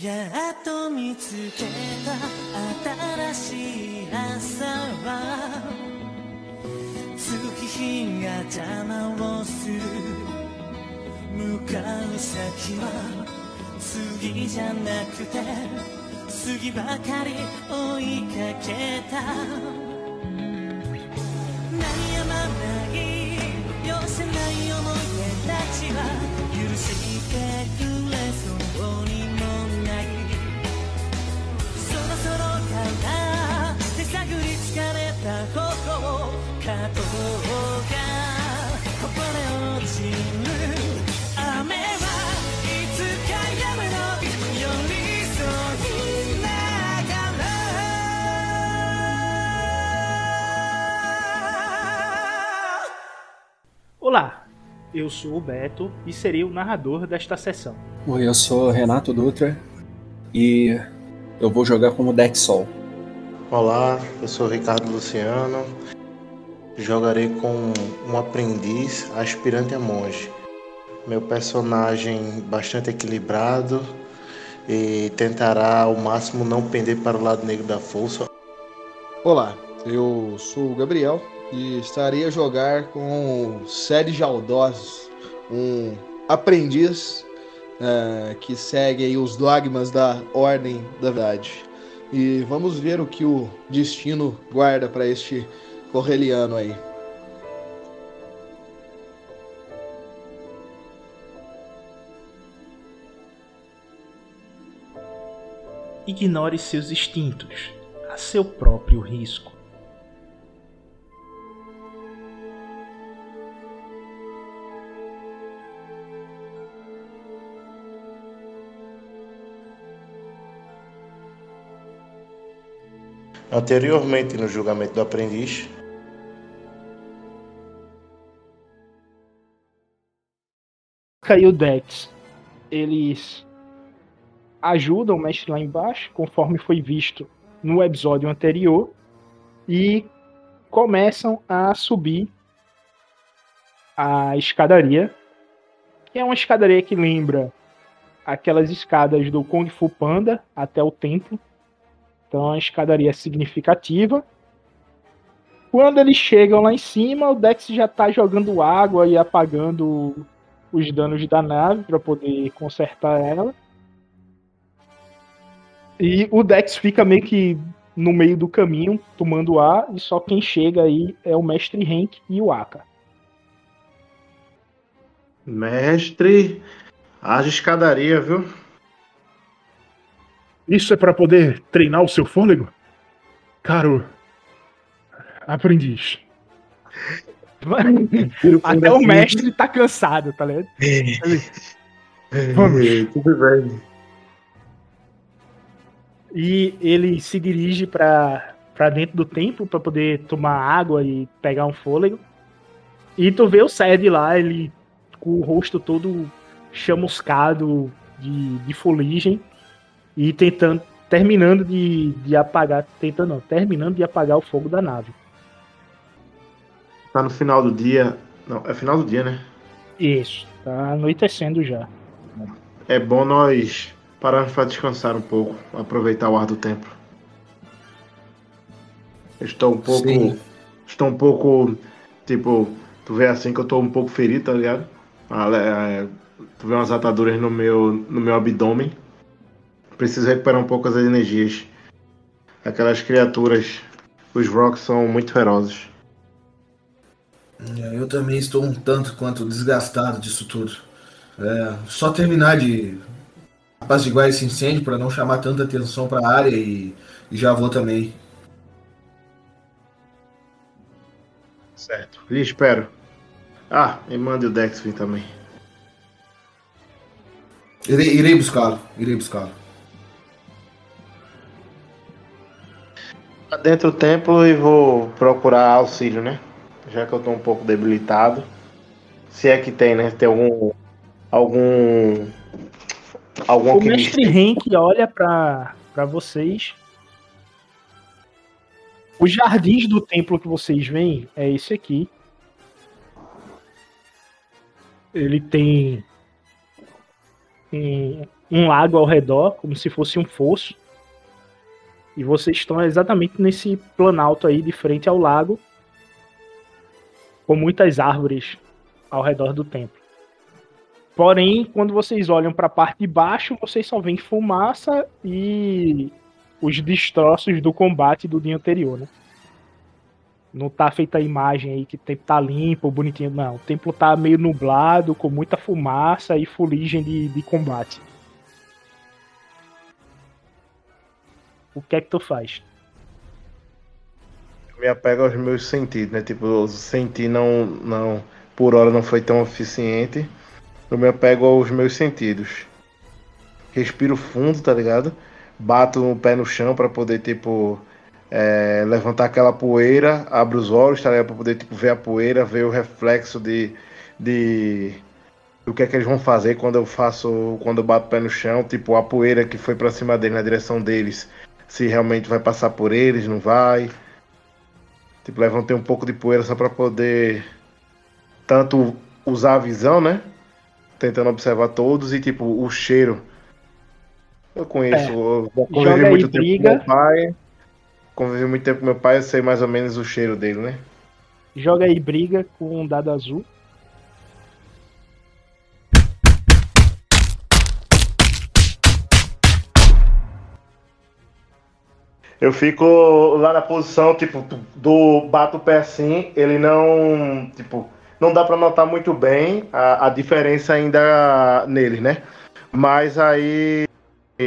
やっと見つけた新しい朝は月日が邪魔をする。向かう先は次じゃなくて次ばかり追いかけた。鳴りやまない寄せない思い出たちは許してくれそう。Eu sou o Beto e serei o narrador desta sessão. Oi, eu sou Renato Dutra e eu vou jogar como deck Sol. Olá, eu sou Ricardo Luciano. Jogarei com um aprendiz aspirante a monge. Meu personagem bastante equilibrado e tentará ao máximo não pender para o lado negro da força. Olá, eu sou o Gabriel e estarei a jogar com Sérgio Aldós, um aprendiz eh, que segue os dogmas da Ordem da Verdade. E vamos ver o que o destino guarda para este correliano aí. Ignore seus instintos, a seu próprio risco. Anteriormente, no julgamento do aprendiz, o Dex, eles ajudam o mestre lá embaixo, conforme foi visto no episódio anterior, e começam a subir a escadaria, que é uma escadaria que lembra aquelas escadas do Kung Fu Panda até o templo. Então, é uma escadaria significativa. Quando eles chegam lá em cima, o Dex já está jogando água e apagando os danos da nave para poder consertar ela. E o Dex fica meio que no meio do caminho, tomando ar, e só quem chega aí é o mestre Henk e o Aka. mestre, haja escadaria, viu? Isso é para poder treinar o seu fôlego? Caro aprendiz. Até o mestre tá cansado, tá ligado? Vamos. Tudo bem. E ele se dirige pra pra dentro do templo pra poder tomar água e pegar um fôlego. E tu vê o Sed lá, ele com o rosto todo chamuscado de, de fuligem e tentando, terminando de, de apagar, tentando não, terminando de apagar o fogo da nave. Tá no final do dia. Não, é final do dia, né? Isso, tá anoitecendo já. É bom nós pararmos para descansar um pouco, aproveitar o ar do templo. Estou um pouco. Sim. Estou um pouco. Tipo, tu vê assim que eu tô um pouco ferido, tá ligado? Ah, é, tu vê umas ataduras no meu, no meu abdômen. Preciso recuperar um pouco as energias. Aquelas criaturas, os rocks são muito ferozes. É, Eu também estou um tanto quanto desgastado disso tudo. É, só terminar de apaziguar esse incêndio para não chamar tanta atenção para a área e, e já vou também. Certo. E espero. Ah, e mande o Dex vir também. Irei, irei buscá-lo, irei buscá-lo. Dentro do templo e vou procurar auxílio, né? Já que eu tô um pouco debilitado. Se é que tem, né? Tem algum. Algum. Algum O mestre Henk olha pra pra vocês. Os jardins do templo que vocês veem é esse aqui. Ele tem, tem um lago ao redor, como se fosse um fosso. E vocês estão exatamente nesse planalto aí de frente ao lago, com muitas árvores ao redor do templo. Porém, quando vocês olham para a parte de baixo, vocês só veem fumaça e os destroços do combate do dia anterior, né? Não tá feita a imagem aí que o tempo tá limpo, bonitinho, não. O templo tá meio nublado, com muita fumaça e fuligem de, de combate. O que é que tu faz? me apego aos meus sentidos, né? Tipo, sentir não, não, por hora não foi tão eficiente. Eu me apego aos meus sentidos. Respiro fundo, tá ligado? Bato o pé no chão para poder, tipo, é, levantar aquela poeira, abro os olhos, tá ligado? Pra poder, tipo, ver a poeira, ver o reflexo de, de do que é que eles vão fazer quando eu faço, quando eu bato o pé no chão, tipo, a poeira que foi para cima deles, na direção deles, se realmente vai passar por eles, não vai. Tipo, levantei um pouco de poeira só para poder tanto usar a visão, né? Tentando observar todos e tipo o cheiro. Eu conheço, É. eu Joga convivi aí, muito tempo briga. com meu pai. Convivi muito tempo com meu pai, eu sei mais ou menos o cheiro dele, né? Joga aí briga com um dado azul. Eu fico lá na posição, tipo, do bato o pé assim, ele não, tipo, não dá pra notar muito bem a, a diferença ainda nele, né? Mas aí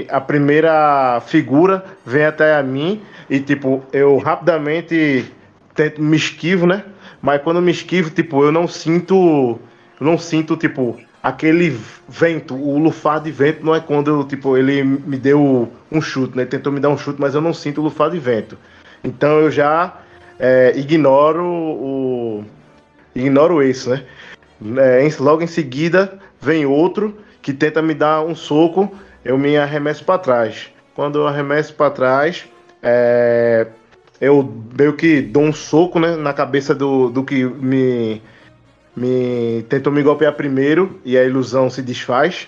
a primeira figura vem até a mim e, tipo, eu rapidamente tento me esquivo, né? Mas quando me esquivo, tipo, eu não sinto, eu não sinto, tipo, aquele vento, o lufar de vento não é quando, tipo, ele me deu um chute, né? Tentou me dar um chute, mas eu não sinto o lufar de vento. Então eu já é, ignoro o. Ignoro isso, né? É, logo em seguida vem outro que tenta me dar um soco, eu me arremesso para trás. Quando eu arremesso para trás, é, eu meio que dou um soco né, na cabeça do, do que me, me tentou me golpear primeiro e a ilusão se desfaz.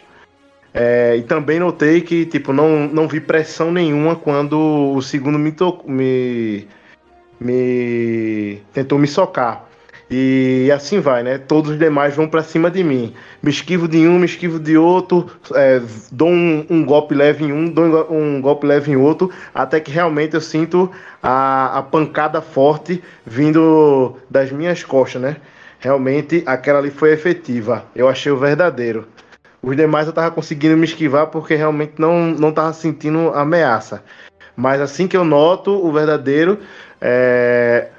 É, e também notei que tipo não, não vi pressão nenhuma quando o segundo me, to me, me tentou me socar. E assim vai, né? Todos os demais vão pra cima de mim. Me esquivo de um, me esquivo de outro, é, dou um, um golpe leve em um, dou um um golpe leve em outro, até que realmente eu sinto a, a pancada forte vindo das minhas costas, né? Realmente aquela ali foi efetiva. Eu achei o verdadeiro. Os demais eu tava conseguindo me esquivar porque realmente não, não tava sentindo ameaça. Mas assim que eu noto o verdadeiro, é,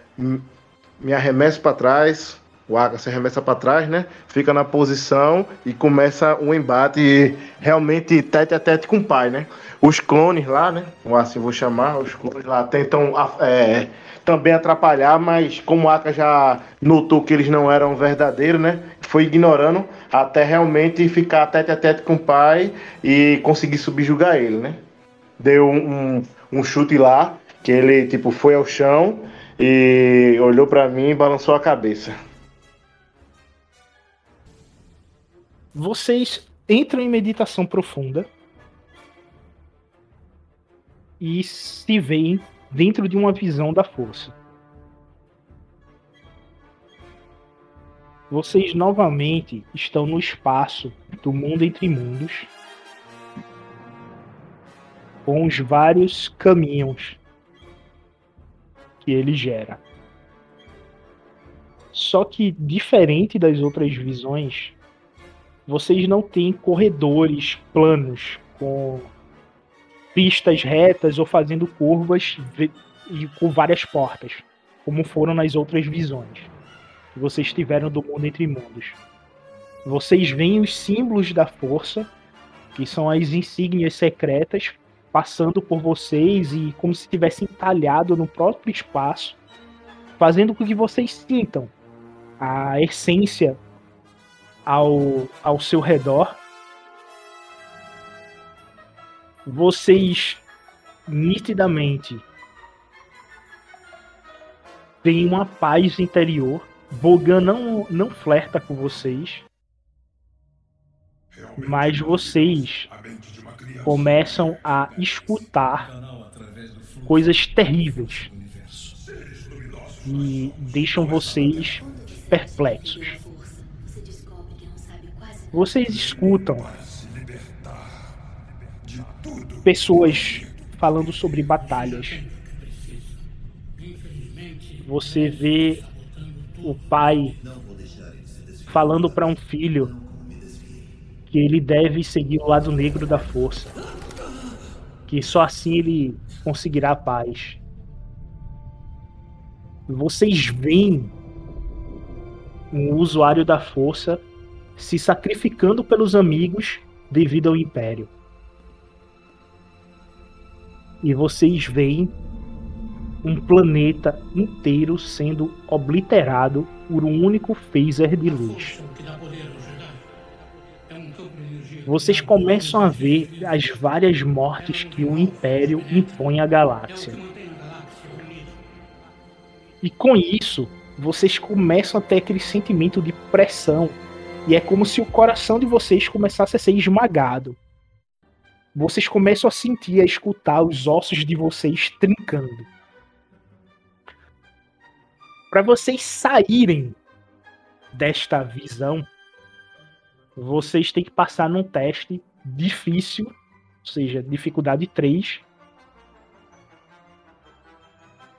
me arremesso para trás, o Aka se arremessa para trás, né? Fica na posição e começa um embate realmente tete a tete com o pai, né? Os clones lá, né? Assim vou chamar, os clones lá tentam é, também atrapalhar, mas como o Aka já notou que eles não eram verdadeiros, né? Foi ignorando até realmente ficar tete a tete com o pai e conseguir subjugar ele, né? Deu um, um, chute lá, que ele tipo foi ao chão e olhou pra mim e balançou a cabeça. Vocês entram em meditação profunda e se veem dentro de uma visão da força. Vocês novamente estão no espaço do mundo entre mundos, com os vários caminhos que ele gera. Só que diferente das outras visões, vocês não têm corredores planos com pistas retas ou fazendo curvas e com várias portas, como foram nas outras visões que vocês tiveram do mundo entre mundos. Vocês veem os símbolos da força, que são as insígnias secretas, passando por vocês e como se tivessem talhado no próprio espaço, fazendo com que vocês sintam a essência ao, ao seu redor. Vocês nitidamente têm uma paz interior. Bogan não, não flerta com vocês, mas vocês começam a escutar coisas terríveis e deixam vocês perplexos. Vocês escutam pessoas falando sobre batalhas. Você vê o pai falando para um filho que ele deve seguir o lado negro da força, que só assim ele conseguirá a paz. Vocês veem um usuário da força se sacrificando pelos amigos devido ao império. E vocês veem um planeta inteiro sendo obliterado por um único phaser de luz. Vocês começam a ver as várias mortes que o Império impõe à galáxia. E com isso, vocês começam a ter aquele sentimento de pressão. E é como se o coração de vocês começasse a ser esmagado. Vocês começam a sentir, a escutar os ossos de vocês trincando. Para vocês saírem desta visão, vocês têm que passar num teste difícil, ou seja, dificuldade 3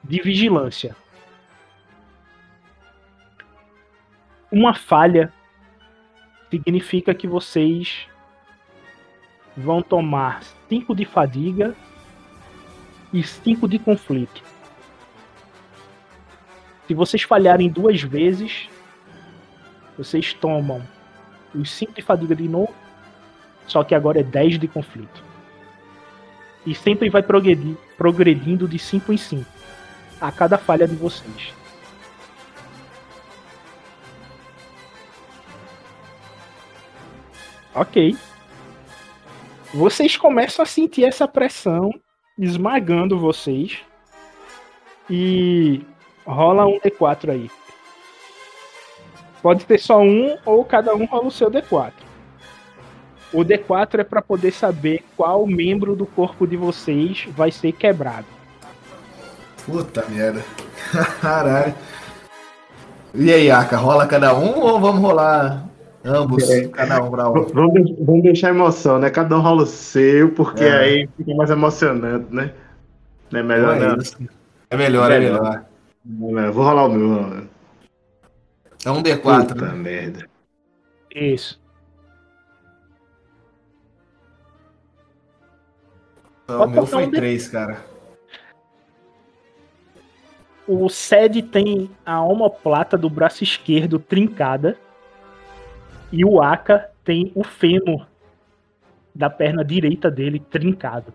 de vigilância. Uma falha significa que vocês vão tomar 5 de fadiga e 5 de conflito. Se vocês falharem duas vezes, vocês tomam os 5 de fadiga de novo, só que agora é 10 de conflito. E sempre vai progredir, progredindo de 5 em 5 a cada falha de vocês. Ok. Vocês começam a sentir essa pressão esmagando vocês. E rola um D4 aí. Pode ter só um ou cada um rola o seu D4. O D4 é para poder saber qual membro do corpo de vocês vai ser quebrado. Puta merda. Caralho. E aí, Aka, rola cada um ou vamos rolar ambos? É. Cada um pra um. Vamos, vamos deixar emoção, né? Cada um rola o seu, porque É. aí fica mais emocionante, né? Não é melhor, Não é não. É melhor, é Melhor. Vou rolar o meu. rolar. É um D4. Puta né? merda. Isso. Não, o meu foi um D- 3, cara. O Sed tem a omoplata do braço esquerdo trincada. E o Aka tem o fêmur da perna direita dele trincado.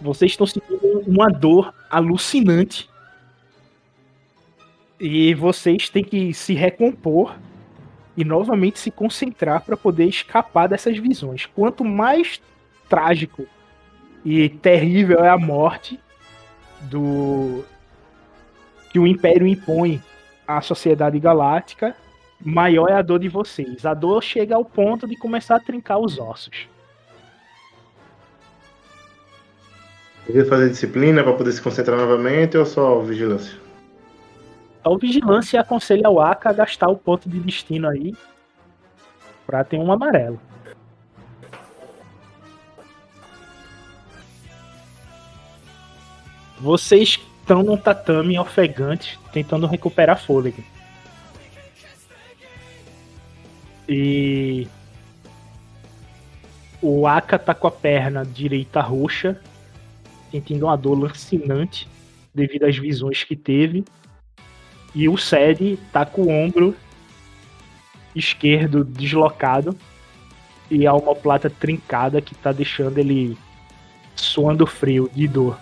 Vocês estão sentindo uma dor alucinante. E vocês têm que se recompor e novamente se concentrar para poder escapar dessas visões. Quanto mais trágico e terrível é a morte, do que o Império impõe à sociedade galáctica, maior é a dor de vocês. A dor chega ao ponto de começar a trincar os ossos. Devia fazer disciplina para poder se concentrar novamente ou só vigilância? A vigilância aconselha o Aka a gastar o ponto de destino aí pra ter um amarelo. Vocês estão num tatame ofegante tentando recuperar fôlego. E o Aka tá com a perna direita roxa, sentindo uma dor lancinante devido às visões que teve. E o Sed tá com o ombro esquerdo deslocado e a omoplata trincada que tá deixando ele suando frio de dor.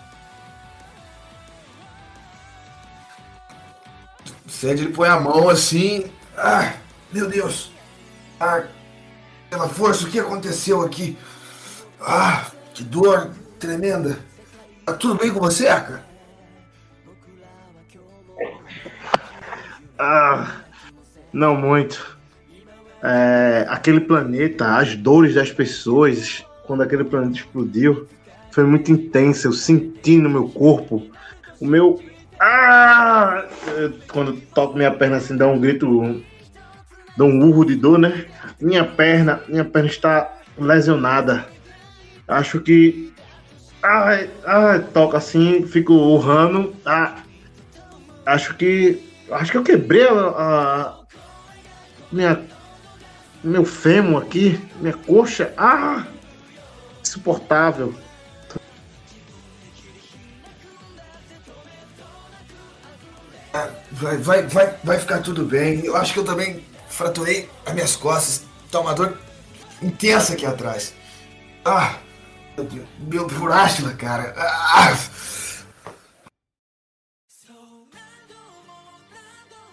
O Sed ele põe a mão assim. Ah, meu Deus. Ah, pela força, o que aconteceu aqui? Ah, que dor tremenda. Tá tudo bem com você, Aka? Ah, não muito. é, aquele planeta, as dores das pessoas, quando aquele planeta explodiu, foi muito intensa. Eu senti no meu corpo o meu. Ah! Quando toco minha perna assim, dá um grito, um urro de dor, né? Minha perna, minha perna está lesionada. Acho que. Ai, ai, toca assim, fico urrando. Ah, acho que. Acho que eu quebrei a, a minha meu fêmur aqui, minha coxa. Ah! Insuportável. Vai, vai, vai, vai ficar tudo bem. Eu acho que eu também fraturei as minhas costas. Tá uma dor intensa aqui atrás. Ah! Meu furástula, cara. Ah!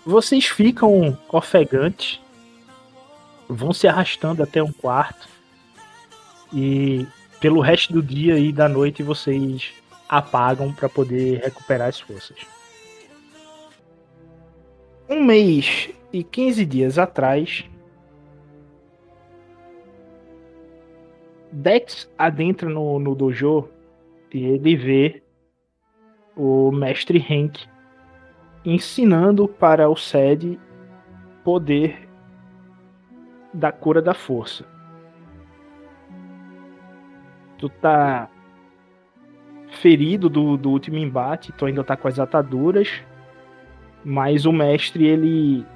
Vocês ficam ofegantes, vão se arrastando até um quarto e pelo resto do dia e da noite vocês apagam para poder recuperar as forças. Um mês e 15 dias atrás, Dex adentra no, no dojo e ele vê o mestre Henk ensinando para o Sed poder da cura da força. Tu tá ferido do, do último embate, tu ainda tá com as ataduras, mas o mestre ele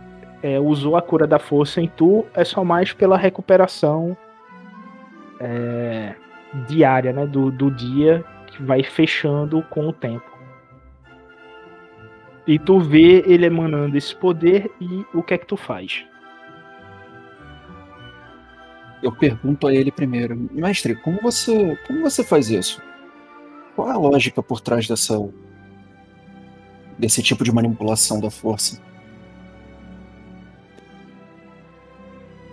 é, usou a cura da força em tu, é só mais pela recuperação é, diária, né, do, do dia que vai fechando com o tempo. E tu vê ele emanando esse poder e o que é que tu faz? Eu pergunto a ele primeiro, mestre, como você, como você faz isso? Qual é a lógica por trás dessa desse tipo de manipulação da força?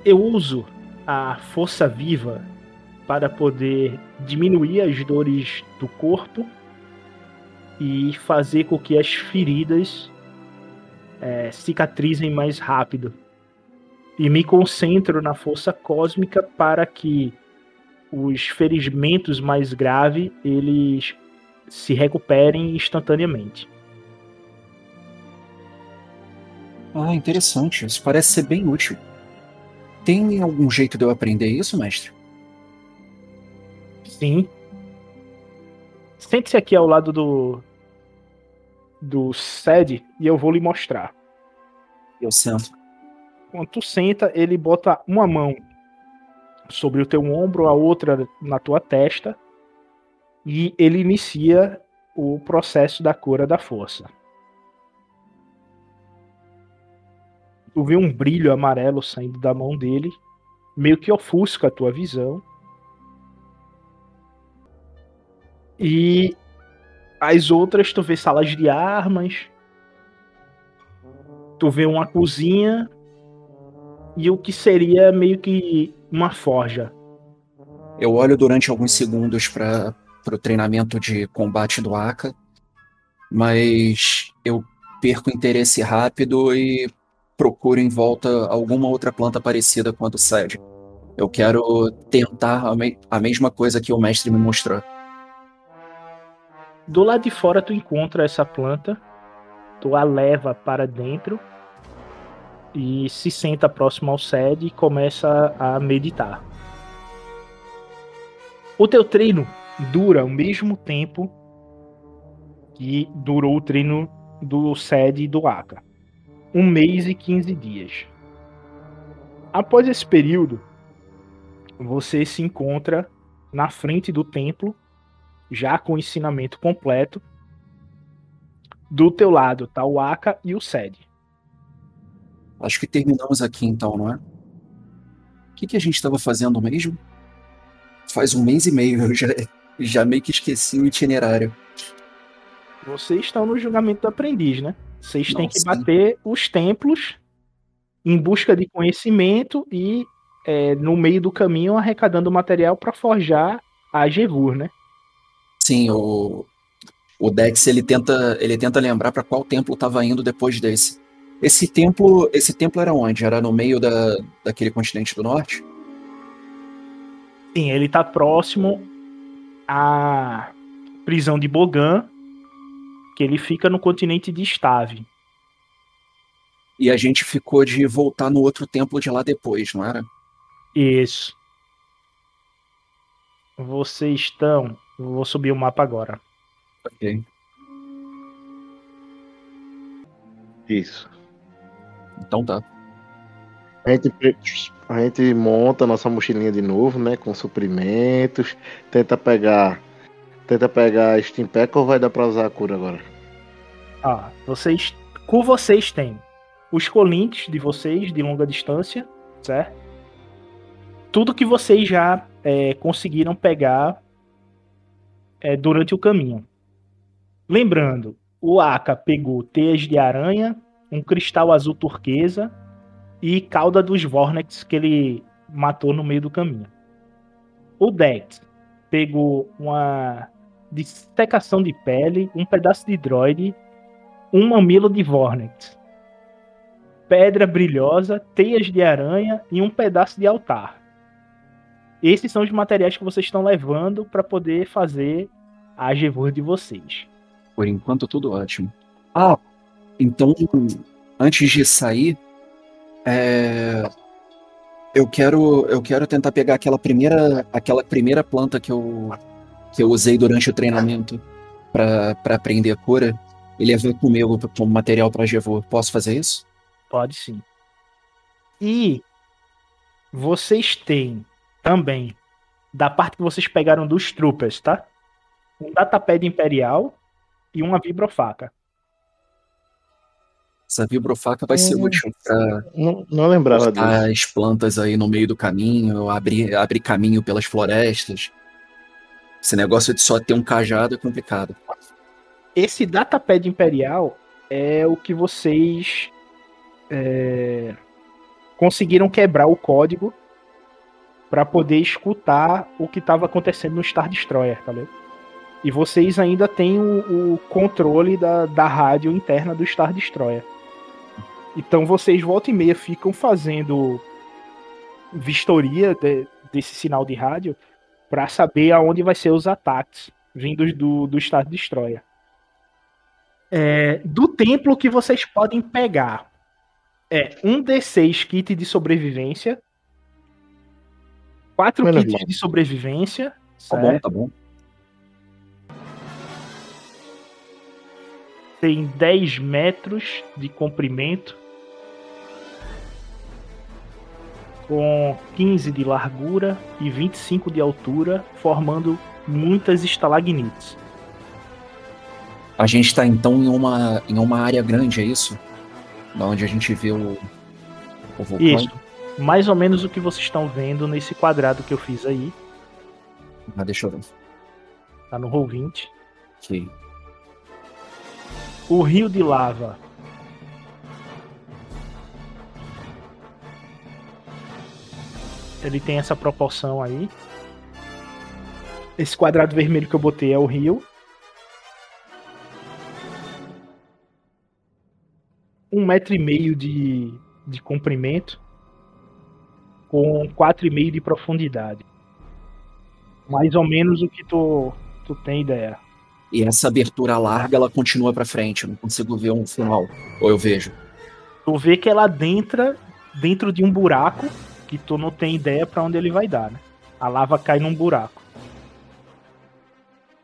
Eu uso a força viva para poder diminuir as dores do corpo e fazer com que as feridas é, cicatrizem mais rápido. E me concentro na força cósmica para que os ferimentos mais graves eles se recuperem instantaneamente. Ah, interessante. Isso parece ser bem útil. Tem algum jeito de eu aprender isso, mestre? Sim. Sente-se aqui ao lado do do SED e eu vou lhe mostrar. Eu sento. Quando tu senta, ele bota uma mão sobre o teu ombro, a outra na tua testa, e ele inicia o processo da cura da força. Tu vê um brilho amarelo saindo da mão dele, meio que ofusca a tua visão. E as outras, tu vê salas de armas, tu vê uma cozinha e o que seria meio que uma forja. Eu olho durante alguns segundos para o treinamento de combate do Aka, mas eu perco interesse rápido e procuro em volta alguma outra planta parecida com a do Sed. Eu quero tentar a, me a mesma coisa que o mestre me mostrou. Do lado de fora tu encontra essa planta, tu a leva para dentro e se senta próximo ao sede e começa a meditar. O teu treino dura o mesmo tempo que durou o treino do sede e do Aka. Um mês e 15 dias. Após esse período, você se encontra na frente do templo já com o ensinamento completo. Do teu lado tá o Aka e o Sed. Acho que terminamos aqui então, não é? O que, que a gente estava fazendo mesmo? Faz um mês e meio, eu já, já meio que esqueci o itinerário. Vocês estão no julgamento do aprendiz, né? Vocês têm que bater os templos em busca de conhecimento e é, no meio do caminho arrecadando material para forjar a Gevur, né? Sim, o, o Dex ele tenta, ele tenta lembrar para qual templo estava indo depois desse. Esse templo, esse templo era onde? Era no meio da, daquele continente do norte? Sim, ele tá próximo à prisão de Bogan, que ele fica no continente de Stave. E a gente ficou de voltar no outro templo de lá depois, não era? Isso. Vocês estão. Vou subir o mapa agora. Ok. Isso. Então tá. A gente, a gente monta nossa mochilinha de novo, né? Com suprimentos. Tenta pegar. Tenta pegar Steam Pack ou vai dar pra usar a cura agora? Ah, vocês. Com vocês tem os colintes de vocês de longa distância, certo? Tudo que vocês já é, conseguiram pegar é, durante o caminho. Lembrando, o Aka pegou teias de aranha, um cristal azul turquesa e cauda dos Vornex que ele matou no meio do caminho. O Dex pegou uma dissecação de pele, um pedaço de droid, um mamilo de Vornex, pedra brilhosa, teias de aranha e um pedaço de altar. Esses são os materiais que vocês estão levando para poder fazer a Agevur de vocês. Por enquanto, tudo ótimo. Ah, então, antes de sair, é, eu quero eu quero tentar pegar aquela primeira aquela primeira planta que eu que eu usei durante o treinamento para aprender a cura e levar comigo como material para Gevor. Posso fazer isso? Pode sim. E vocês têm também, da parte que vocês pegaram dos troopers, tá? Um datapad imperial e uma vibrofaca. Essa vibrofaca vai ser Hum. útil para Não, não lembrava disso. as plantas aí no meio do caminho, abrir, abrir caminho pelas florestas. Esse negócio de só ter um cajado é complicado. Esse datapad imperial é o que vocês é, conseguiram quebrar o código para poder escutar o que estava acontecendo no Star Destroyer, tá ligado? E vocês ainda têm o, o controle da, da rádio interna do Star Destroyer. Então vocês volta e meia ficam fazendo vistoria de- desse sinal de rádio para saber aonde vai ser os ataques vindos do, do Star Destroyer. É, do templo que vocês podem pegar é um D6 kit de sobrevivência, quatro Menos kits de sobrevivência, Tá certo? bom, tá bom. tem 10 metros de comprimento, com 15 de largura e 25 de altura, formando muitas estalagnites. A gente tá então em uma, em uma área grande, é isso? Da onde a gente vê o, o vulcão. Isso. Mais ou menos o que vocês estão vendo nesse quadrado que eu fiz aí, Ah, deixa eu ver. tá no roll 20. Ok. O rio de lava. Ele tem essa proporção aí. Esse quadrado vermelho que eu botei é o rio. Um metro e meio de, de comprimento. Com quatro e meio de profundidade. Mais ou menos o que tu, tu tem ideia. E essa abertura larga, ela continua pra frente. Eu não consigo ver um final. Ou eu vejo. tu vê que ela adentra dentro de um buraco que tu não tem ideia pra onde ele vai dar, né? A lava cai num buraco.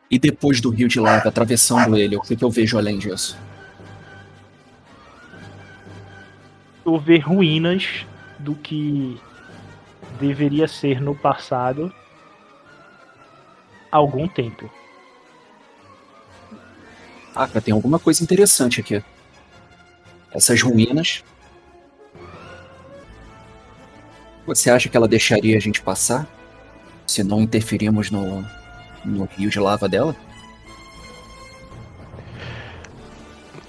E depois do rio de lava, atravessando ele, o que, que eu vejo além disso? Tu vê ruínas do que deveria ser no passado algum tempo. Ah, cara, tem alguma coisa interessante aqui. Essas ruínas. Você acha que ela deixaria a gente passar? Se não interferirmos no, no rio de lava dela?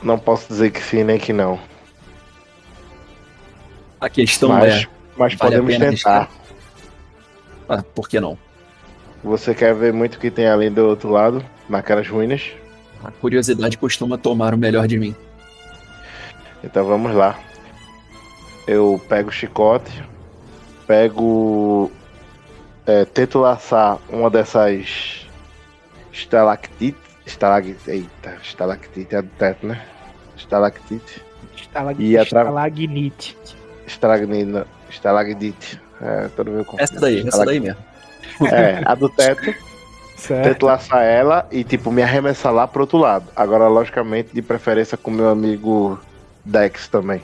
Não posso dizer que sim nem que não. A questão Mas, é. mas vale podemos tentar. Ah, por que não? Você quer ver muito o que tem ali do outro lado, naquelas ruínas? A curiosidade costuma tomar o melhor de mim. Então vamos lá. Eu pego o chicote, pego. É, tento laçar uma dessas estalactites. Estalag... Eita, estalactite é do teto, né? Estalactite. Estalag... E atra- Estalagnite. Estalagnina. Estalagdite. É, todo meu confuso. Essa daí, essa daí mesmo. É, a do teto. Certo. Tento laçar ela e, tipo, me arremessar lá pro outro lado. Agora, logicamente, de preferência com meu amigo Dex também.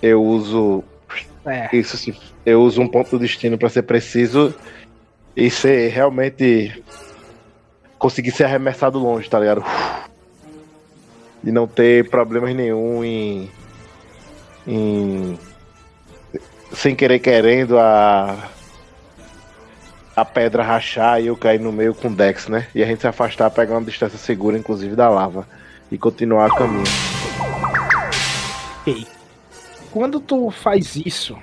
Eu uso. É. Isso sim. Eu uso um ponto de destino pra ser preciso e ser realmente. Conseguir ser arremessado longe, tá ligado? E não ter problemas nenhum em. em. Sem querer querendo a a pedra rachar e eu cair no meio com o Dex, né? E a gente se afastar, pegar uma distância segura, inclusive da lava, e continuar o caminho. Ok. Quando tu faz isso,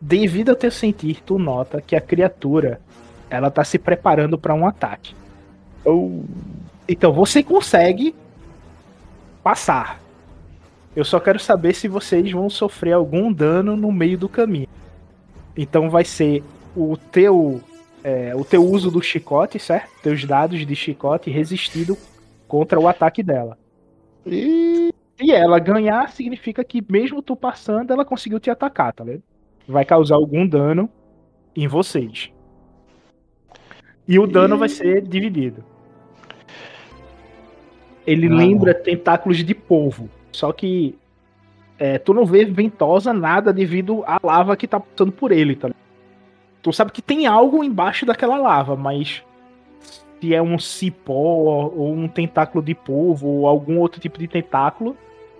devido ao teu sentir, tu nota que a criatura ela tá se preparando para um ataque. Então você consegue passar. Eu só quero saber se vocês vão sofrer algum dano no meio do caminho. Então vai ser o teu é, o teu uso do chicote, certo? Teus dados de chicote resistido contra o ataque dela. E Se ela ganhar, significa que mesmo tu passando, ela conseguiu te atacar, tá vendo? Vai causar algum dano em vocês. E o dano vai ser dividido. Ele Ah. lembra tentáculos de polvo. Só que é, tu não vê ventosa nada devido à lava que tá passando por ele, tá ligado? Tu sabe que tem algo embaixo daquela lava, mas se é um cipó ou um tentáculo de polvo ou algum outro tipo de tentáculo,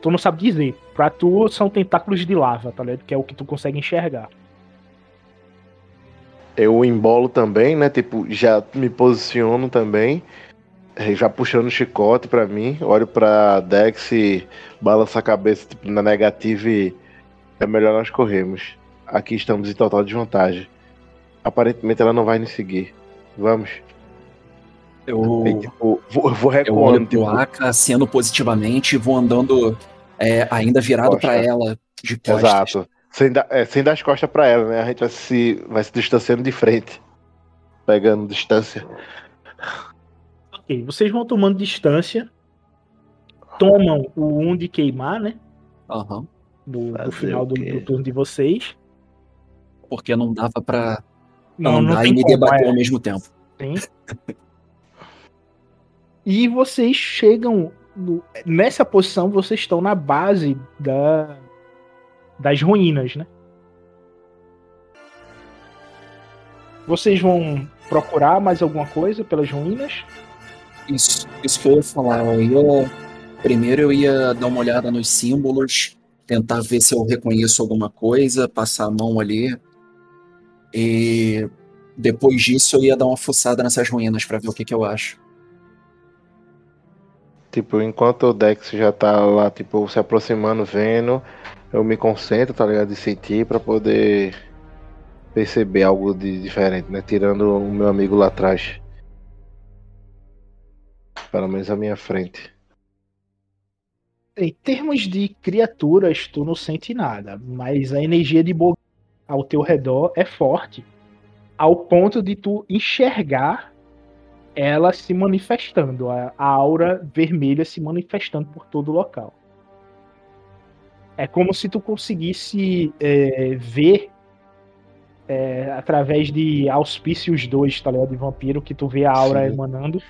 tu não sabe dizer. Pra tu são tentáculos de lava, tá ligado? Que é o que tu consegue enxergar. eu embolo também, né? Tipo, já me posiciono também, eh, já puxando o chicote pra mim, olho pra Dex e balanço a cabeça tipo, na negativa e é melhor nós corrermos. Aqui estamos em total desvantagem. Aparentemente ela não vai nos seguir. Vamos. Eu, E, tipo, vou, vou eu olho recuando, pro tipo, Aka, positivamente e vou andando é, ainda virado pra ela de costas. Exato. Sem dar, é, sem dar as costas pra ela, né? A gente vai se, vai se distanciando de frente. Pegando distância. Ok, vocês vão tomando distância. Tomam o 1 de queimar, né? Aham. Do, do final do, do turno de vocês. Porque não dava pra Não, não tem e me como, debater é. ao mesmo tempo. Sim. E vocês chegam no- nessa posição, vocês estão na base da das ruínas, né? Vocês vão procurar mais alguma coisa pelas ruínas? Isso, isso que eu ia falar. Eu ia, primeiro eu ia dar uma olhada nos símbolos, tentar ver se eu reconheço alguma coisa, passar a mão ali. E depois disso eu ia dar uma fuçada nessas ruínas pra ver o que, que eu acho. Tipo, enquanto o Dex já tá lá, tipo, se aproximando, vendo, eu me concentro, tá ligado? De sentir pra poder perceber algo de diferente, né? Tirando o meu amigo lá atrás. Pelo menos à minha frente. Em termos de criaturas, tu não sente nada, mas a energia de Bo ao teu redor é forte, ao ponto de tu enxergar ela se manifestando, a, a aura vermelha se manifestando por todo o local. É como se tu conseguisse é, ver é, através de auspícios 2, tá ligado? De vampiro, que tu vê a aura Sim. emanando.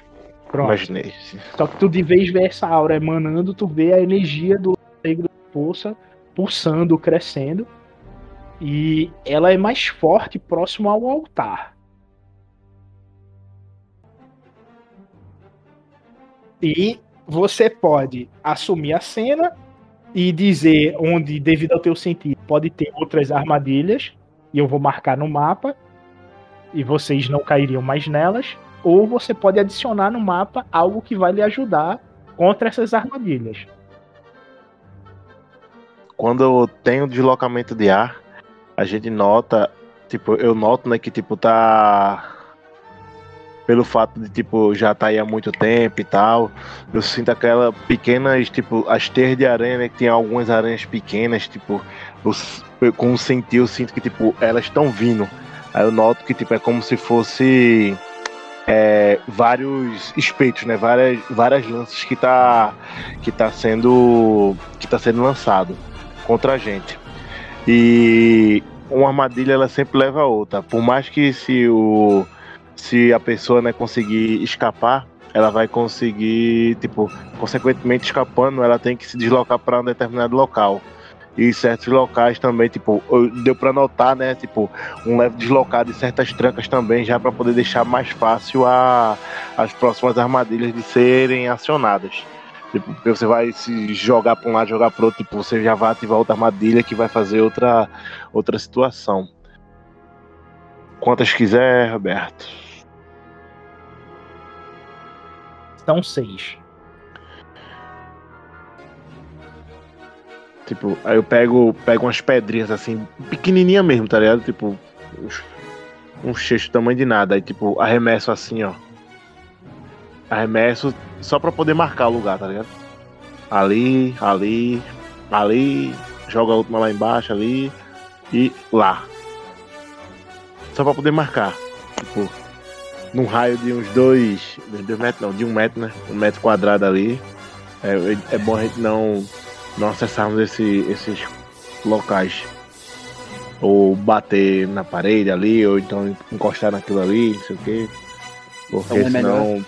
Pronto. Imaginei. Só que tu, de vez ver essa aura emanando, tu vê a energia do negro da força pulsando, crescendo. E ela é mais forte próximo ao altar. E você pode assumir a cena e dizer onde, devido ao teu sentido, pode ter outras armadilhas. E eu vou marcar no mapa. E vocês não cairiam mais nelas ou você pode adicionar no mapa algo que vai lhe ajudar contra essas armadilhas. Quando eu tenho deslocamento de ar, a gente nota, tipo, eu noto, né, que tipo tá pelo fato de, tipo, já tá aí há muito tempo e tal. Eu sinto aquela pequenas, tipo, as teias de aranha, né? Que tem algumas aranhas pequenas, tipo, os, com o sentir, eu sinto que, tipo, elas estão vindo. Aí eu noto que, tipo, é como se fosse é, vários espeitos, né? Várias, várias lanças que tá, que tá sendo que tá sendo lançado contra a gente. E uma armadilha ela sempre leva a outra. Por mais que se o se a pessoa né, conseguir escapar, ela vai conseguir, tipo, consequentemente escapando, ela tem que se deslocar para um determinado local. E certos locais também, tipo, deu para notar, né, tipo, um leve deslocado em certas trancas também, já para poder deixar mais fácil a, as próximas armadilhas de serem acionadas. Tipo, porque você vai se jogar para um lado, jogar para outro, tipo, você já vai ativar outra armadilha que vai fazer outra, outra situação. Quantas quiser, Roberto. São seis. Tipo, aí eu pego, pego umas pedrinhas assim, pequenininha mesmo, tá ligado? Tipo, um cheiro tamanho de nada. Aí, tipo, arremesso assim, ó. Arremesso só pra poder marcar o lugar, tá ligado? Ali, ali, ali. Joga a última lá embaixo, ali. E lá. Só pra poder marcar. Tipo, num raio de uns dois. Dois metros não, de um metro, né? Um metro quadrado ali. É, é bom a gente não, não acessarmos esse, esses locais. Ou bater na parede ali, ou então encostar naquilo ali, não sei o quê. Porque Então é senão melhor.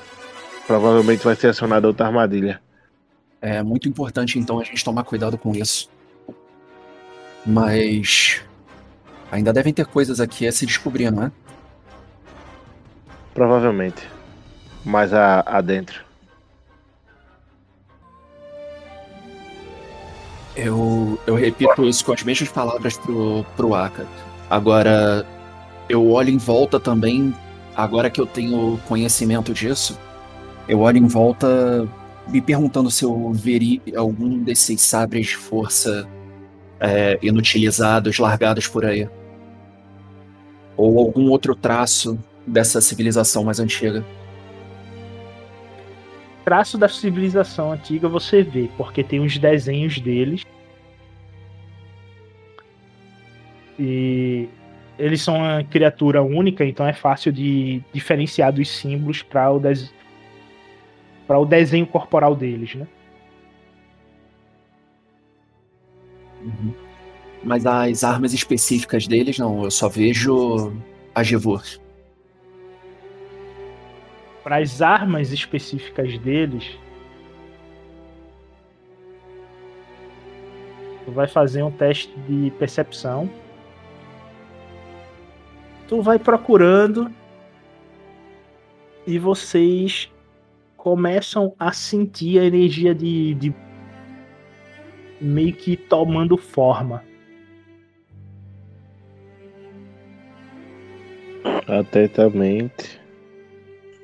provavelmente vai ser acionada outra armadilha. É muito importante, então, a gente tomar cuidado com isso. Mas. Ainda devem ter coisas aqui a se descobrir, não é? Provavelmente. Mais a, adentro. Eu, eu repito isso com as mesmas palavras pro, pro Aka. Agora, eu olho em volta também, agora que eu tenho conhecimento disso, eu olho em volta me perguntando se eu veria algum desses sabres de força é, inutilizados, largados por aí. Ou algum outro traço dessa civilização mais antiga. Traço da civilização antiga você vê, porque tem os desenhos deles. E eles são uma criatura única, então é fácil de diferenciar dos símbolos para o, des... o desenho corporal deles, né? Uhum. Mas as armas específicas deles, não, eu só vejo a Gevur. Para as armas específicas deles, tu vai fazer um teste de percepção. Tu vai procurando e vocês começam a sentir a energia de, de meio que tomando forma. Atentamente.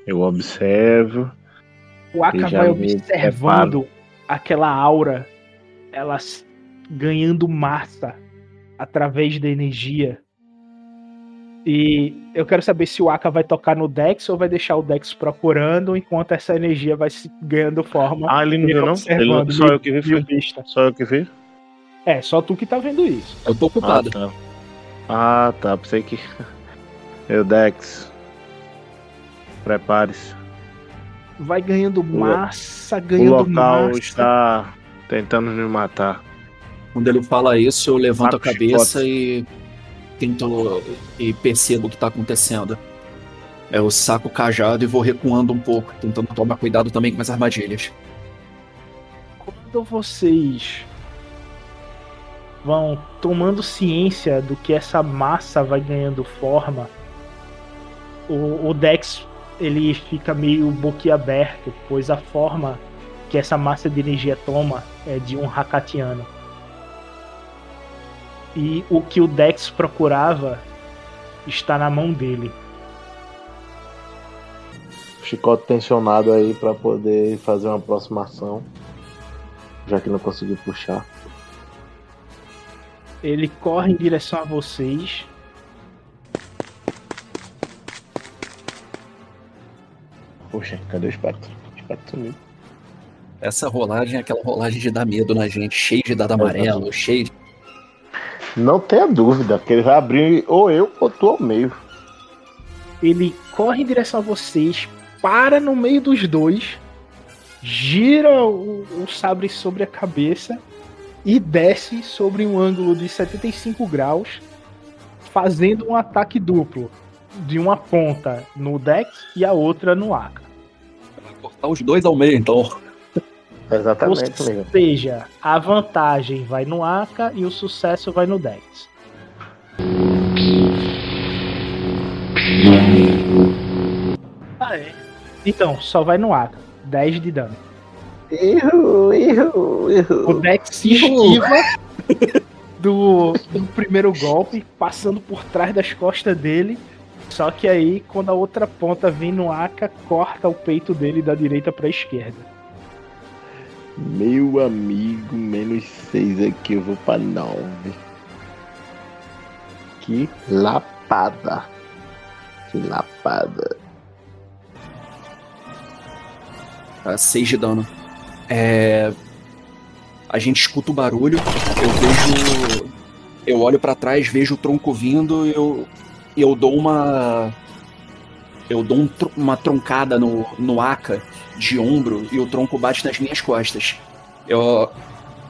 Eu observo. O Aka vai observando aquela aura, ela ganhando massa através da energia. E eu quero saber se o Aka vai tocar no Dex ou vai deixar o Dex procurando enquanto essa energia vai se ganhando forma. Ah, ele não Ele viu, não? Ele não- só eu que vi, foi? vista. Só eu que vi? É, só tu que tá vendo isso. Eu tô Ah, ocupado. tá. Ah, tá. Pensei que. Eu, Dex. Prepare-se. Vai ganhando massa, O ganhando local massa. está tentando me matar. Quando ele fala isso, eu levanto a Marcos cabeça Fox. e tento e percebo o que tá acontecendo. Eu saco o cajado e vou recuando um pouco, tentando tomar cuidado também com as armadilhas. quando vocês vão tomando ciência do que essa massa vai ganhando forma, o, o Dex ele fica meio boquiaberto, pois a forma que essa massa de energia toma é de um Hakatiano. E o que o Dex procurava está na mão dele. Chicote tensionado aí pra poder fazer uma aproximação. Já que não conseguiu puxar. Ele corre em direção a vocês. Poxa, cadê o espectro sumiu. Essa rolagem é aquela rolagem de dar medo na gente, cheio de dado amarelo, cheio de. Não tenha dúvida que ele vai abrir ou eu ou tu ao meio. Ele corre em direção a vocês, para no meio dos dois, gira o, o sabre sobre a cabeça e desce sobre um ângulo de 75 graus, fazendo um ataque duplo. De uma ponta no Dex e a outra no Aka. Cortar os dois ao meio, então. Exatamente, Ou seja, a vantagem vai no Aka e o sucesso vai no Dex. Ah, é. Então, só vai no Aka. 10 de dano. Erro, erro, O erro. Dex se esquiva do, do primeiro golpe, passando por trás das costas dele. Só que aí, quando a outra ponta vem no Aka, corta o peito dele da direita pra esquerda. Meu amigo, menos 6 aqui, eu vou pra 9. Que lapada. Que lapada. Tá, 6 de dano. É... A gente escuta o barulho, eu vejo. Eu olho pra trás, vejo o tronco vindo e eu, eu dou uma. Eu dou um uma troncada no, no Aka de ombro e o tronco bate nas minhas costas. Eu,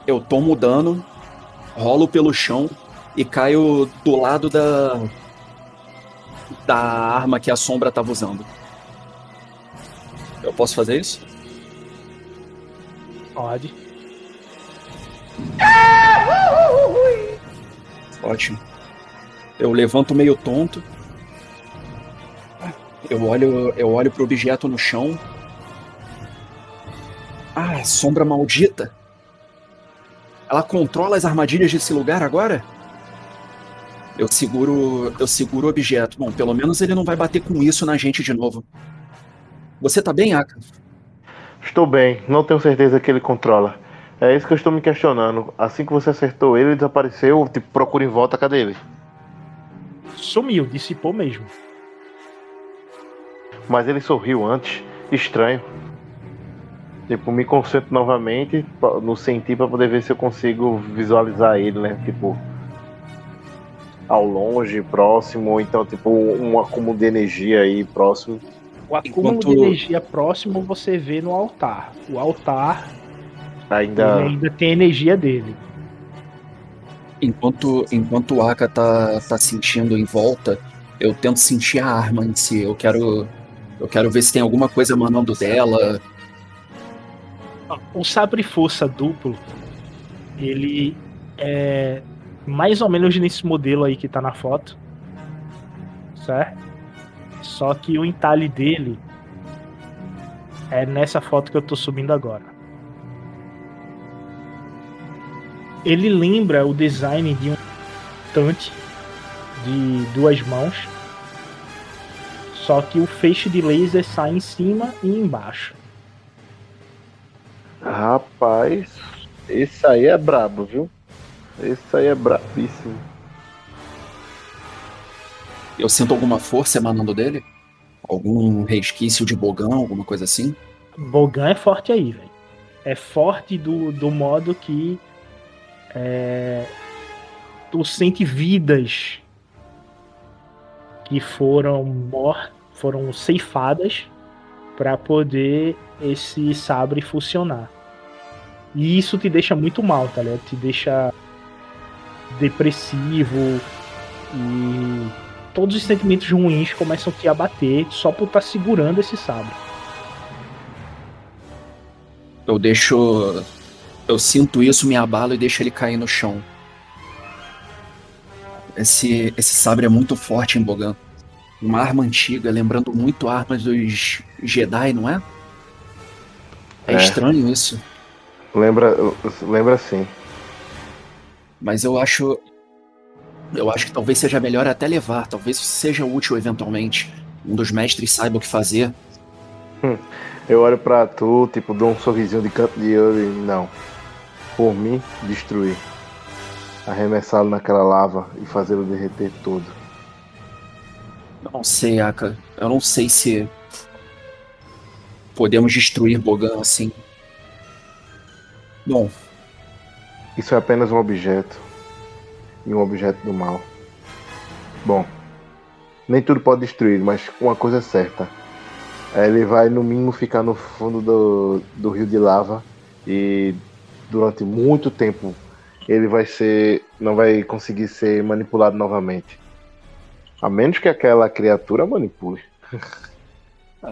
eu tomo dano, rolo pelo chão e caio do lado da. da arma que a sombra tava usando. Eu posso fazer isso? Pode. Ótimo. Eu levanto meio tonto. Eu olho, eu olho pro objeto no chão. Ah, sombra maldita. Ela controla as armadilhas desse lugar agora? Eu seguro, eu seguro o objeto. Bom, pelo menos ele não vai bater com isso na gente de novo. Você tá bem, Aka? Estou bem, não tenho certeza que ele controla. É isso que eu estou me questionando. Assim que você acertou ele, ele desapareceu, tipo, procura em volta, cadê ele? Sumiu, dissipou mesmo. Mas ele sorriu antes. Estranho. Tipo, me concentro novamente no sentir para poder ver se eu consigo visualizar ele, né? Tipo, ao longe, próximo, ou então, tipo, um acúmulo de energia aí próximo. O acúmulo Enquanto- de energia próximo você vê no altar. O altar Ainda. ainda tem energia dele. Enquanto, enquanto o Aka tá, tá sentindo em volta, eu tento sentir a arma em si. Eu quero, eu quero ver se tem alguma coisa emanando dela. O sabre força duplo, ele é mais ou menos nesse modelo aí que tá na foto. Certo? Só que o entalhe dele é nessa foto que eu tô subindo agora. Ele lembra o design de um tante de duas mãos. Só que o feixe de laser sai em cima e embaixo. Rapaz, esse aí é brabo, viu? Esse aí é brabíssimo. Eu sinto alguma força emanando dele? Algum resquício de bogão, alguma coisa assim? Bogan é forte aí, velho. É forte do, do modo que é, tu sente vidas que foram mor foram ceifadas para poder esse sabre funcionar. E isso te deixa muito mal, tá ligado? Te deixa depressivo e todos os sentimentos ruins começam a te abater só por estar segurando esse sabre. Eu deixo. Eu sinto isso, me abalo e deixo ele cair no chão. Esse, esse sabre é muito forte em Bogan. Uma arma antiga, lembrando muito armas dos Jedi, não é? É, É. estranho isso. Lembra, lembra sim. Mas eu acho. Eu acho que talvez seja melhor até levar. Talvez seja útil eventualmente. Um dos mestres saiba o que fazer. Eu olho pra tu, tipo, dou um sorrisinho de canto de olho e não. Por mim, destruir. Arremessá-lo naquela lava e fazê-lo derreter todo. Não sei, Aka. Eu não sei se. podemos destruir Bogan assim. Bom, Isso é apenas um objeto. E um objeto do mal. Bom, nem tudo pode destruir, mas uma coisa é certa. Ele vai no mínimo ficar no fundo do, do rio de lava e durante muito tempo ele vai ser. não vai conseguir ser manipulado novamente. A menos que aquela criatura manipule.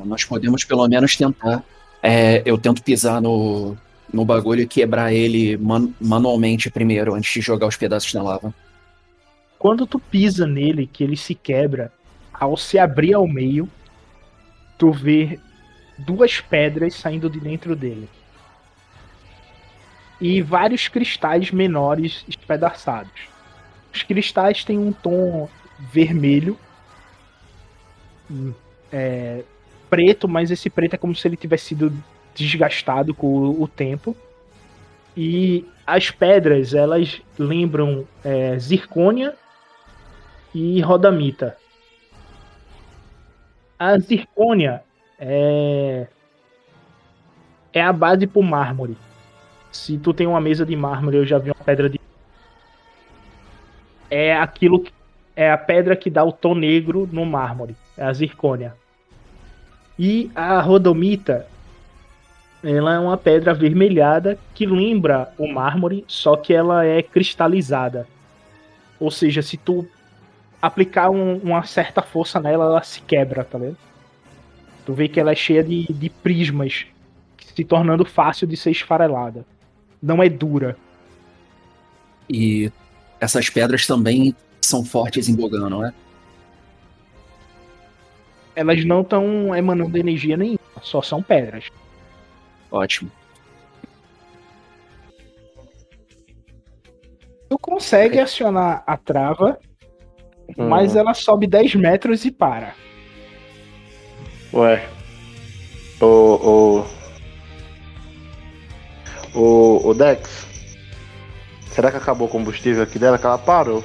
nós podemos pelo menos tentar. É, eu tento pisar no, no bagulho e quebrar ele man- manualmente primeiro, antes de jogar os pedaços na lava. Quando tu pisa nele, que ele se quebra, ao se abrir ao meio, tu vê duas pedras saindo de dentro dele. E vários cristais menores espedaçados. Os cristais têm um tom vermelho, é, preto, mas esse preto é como se ele tivesse sido desgastado com o, o tempo. E as pedras, elas lembram é, zircônia e rodamita. A zircônia é, é a base pro mármore. Se tu tem uma mesa de mármore, eu já vi uma pedra de. É aquilo que. É a pedra que dá o tom negro no mármore. É a zircônia. E a rodomita, ela é uma pedra avermelhada que lembra o mármore, só que ela é cristalizada. Ou seja, se tu aplicar um- uma certa força nela, ela se quebra, tá vendo? Tu vê que ela é cheia de, de prismas, se tornando fácil de ser esfarelada. Não é dura. E essas pedras também são fortes em Bogan, não é? Elas não estão emanando energia nenhuma, só são pedras. Ótimo. Tu consegue acionar a trava, Hum. mas ela sobe 10 metros e para. Ué. O. O. O, o Dex. Será que acabou o combustível aqui dela? Que ela parou.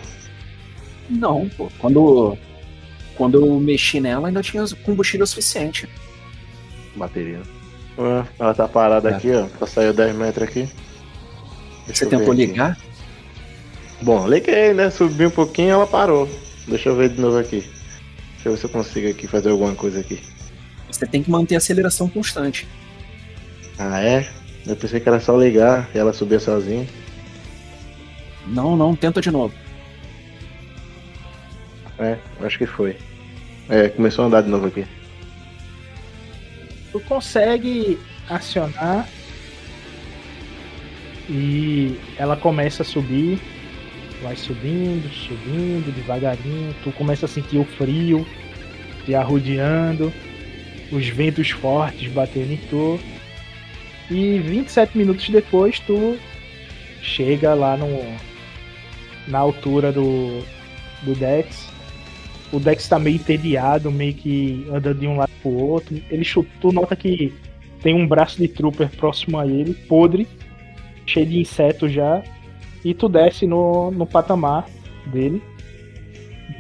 Não, pô. Quando, quando eu mexi nela, ainda tinha combustível suficiente. Bateria. Ué, ela tá parada É. aqui, ó. Ela saiu 10 metros aqui. Deixa Você tentou aqui. ligar? Bom, liguei, né? Subi um pouquinho ela parou. Deixa eu ver de novo aqui. Deixa eu ver se eu consigo aqui fazer alguma coisa aqui. Você tem que manter a aceleração constante. Ah, é? Eu pensei que era só ligar e ela subia sozinha. Não, não, tenta de novo. É, acho que foi. É, começou a andar de novo aqui. Tu consegue acionar e ela começa a subir, vai subindo, subindo devagarinho. Tu começa a sentir o frio te arrodeando, os ventos fortes batendo em tu. E 27 minutos depois tu chega lá no na altura do do Dex. O Dex tá meio entediado, meio que andando de um lado pro outro. Ele chuta, tu nota que tem um braço de trooper próximo a ele, podre, cheio de inseto já. E tu desce no, no patamar dele,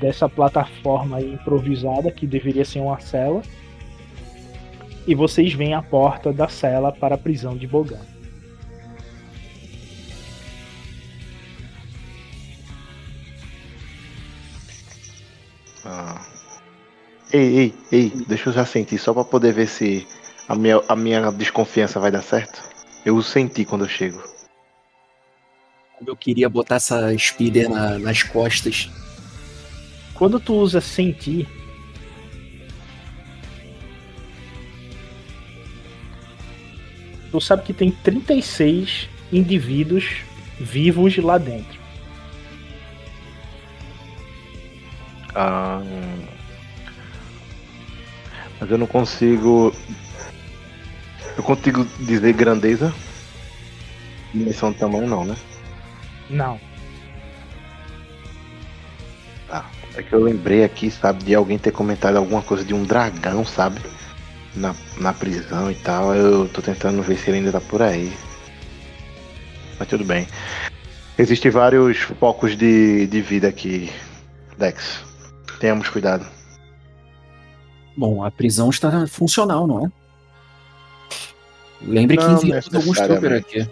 dessa plataforma improvisada, que deveria ser uma cela. E vocês veem a porta da cela para a prisão de Bogan. Ah. Ei, ei, ei, deixa eu já sentir, só pra poder ver se a minha, a minha desconfiança vai dar certo. Eu senti quando eu chego. Eu queria botar essa speeder na- nas costas. Quando tu usa sentir, tu sabe que tem 36 indivíduos vivos lá dentro. Ah, mas eu não consigo. Eu consigo dizer grandeza? Dimensão do tamanho não, né? Não. É que eu lembrei aqui, sabe, de alguém ter comentado alguma coisa de um dragão, sabe? Na, na prisão e tal. Eu tô tentando ver se ele ainda tá por aí. Mas tudo bem. Existem vários focos de, de vida aqui, Dex. Tenhamos cuidado. Bom, a prisão está funcional, não é? Lembre que Não enviamos alguns trooper aqui.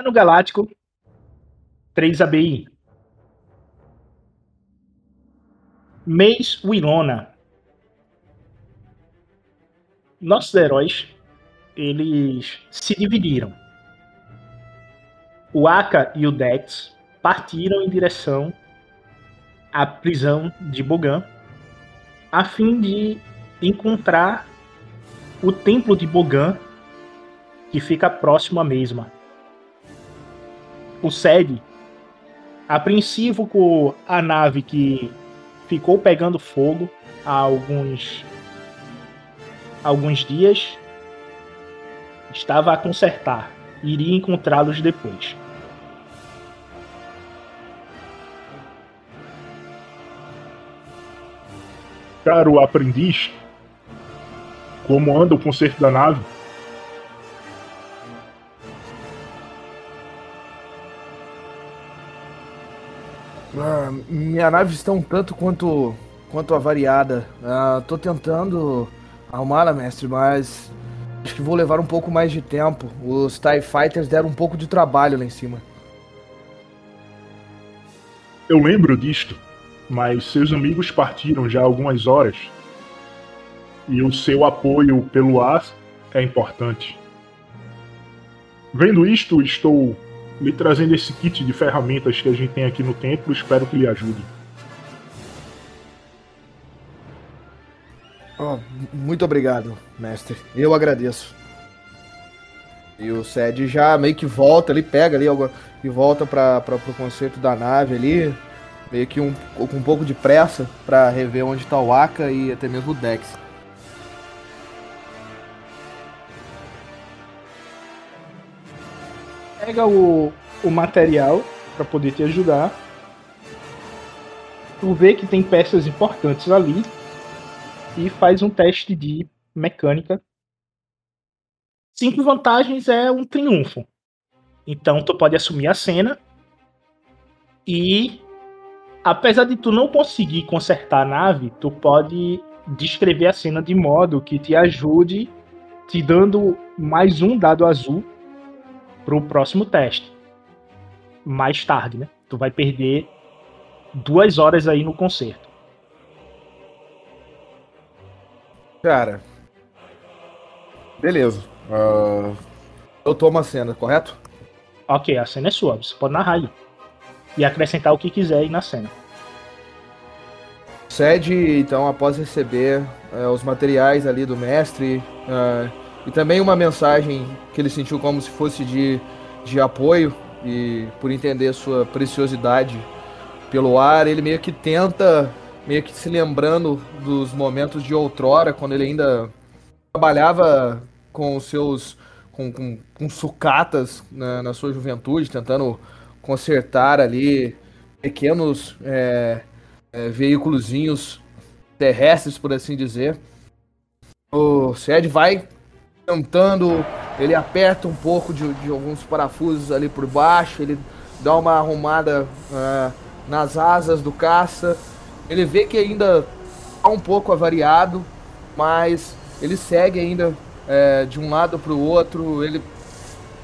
Ano Galáctico 3 ABI. Mês Wilona. Nossos heróis, eles se dividiram. O Aka e o Dex partiram em direção à prisão de Bogan, a fim de encontrar o templo de Bogan, que fica próximo à mesma o SED, apreensivo com a nave que ficou pegando fogo há alguns, alguns dias, estava a consertar. Iria encontrá-los depois. Caro aprendiz, como anda o conserto da nave? Ah, minha nave está um tanto quanto, quanto avariada. Ah, tô tentando arrumá-la, mestre, mas acho que vou levar um pouco mais de tempo. Os TIE Fighters deram um pouco de trabalho lá em cima. Eu lembro disto, mas seus amigos partiram já há algumas horas. E o seu apoio pelo ar é importante. Vendo isto, estou lhe trazendo esse kit de ferramentas que a gente tem aqui no templo. Espero que lhe ajude. Oh, muito obrigado, mestre. Eu agradeço. E o Sed já meio que volta ali, pega ali algo- e volta para o concerto da nave ali, meio que um, com um pouco de pressa para rever onde tá o Aka e até mesmo o Dex. Pega o, o material para poder te ajudar. Tu vê que tem peças importantes ali e faz um teste de mecânica. Cinco vantagens é um triunfo. Então tu pode assumir a cena e apesar de tu não conseguir consertar a nave, tu pode descrever a cena de modo que te ajude te dando mais um dado azul pro próximo teste. Mais tarde, né? Tu vai perder duas horas aí no concerto. Cara. Beleza. Ah, eu tomo a cena, correto? Ok, a cena é sua, você pode narrar aí. E acrescentar o que quiser aí na cena. Sede, então, após receber eh, os materiais ali do mestre ah, e também uma mensagem que ele sentiu como se fosse de, de apoio e por entender sua preciosidade pelo ar, ele meio que tenta, meio que se lembrando dos momentos de outrora, quando ele ainda trabalhava com os seus com, com, com sucatas na, na sua juventude, tentando consertar ali pequenos é, é, veículozinhos terrestres, por assim dizer. O Sed vai tentando, ele aperta um pouco de, de alguns parafusos ali por baixo, ele dá uma arrumada ah, nas asas do caça. Ele vê que ainda tá um pouco avariado, mas ele segue ainda é, de um lado para o outro. Ele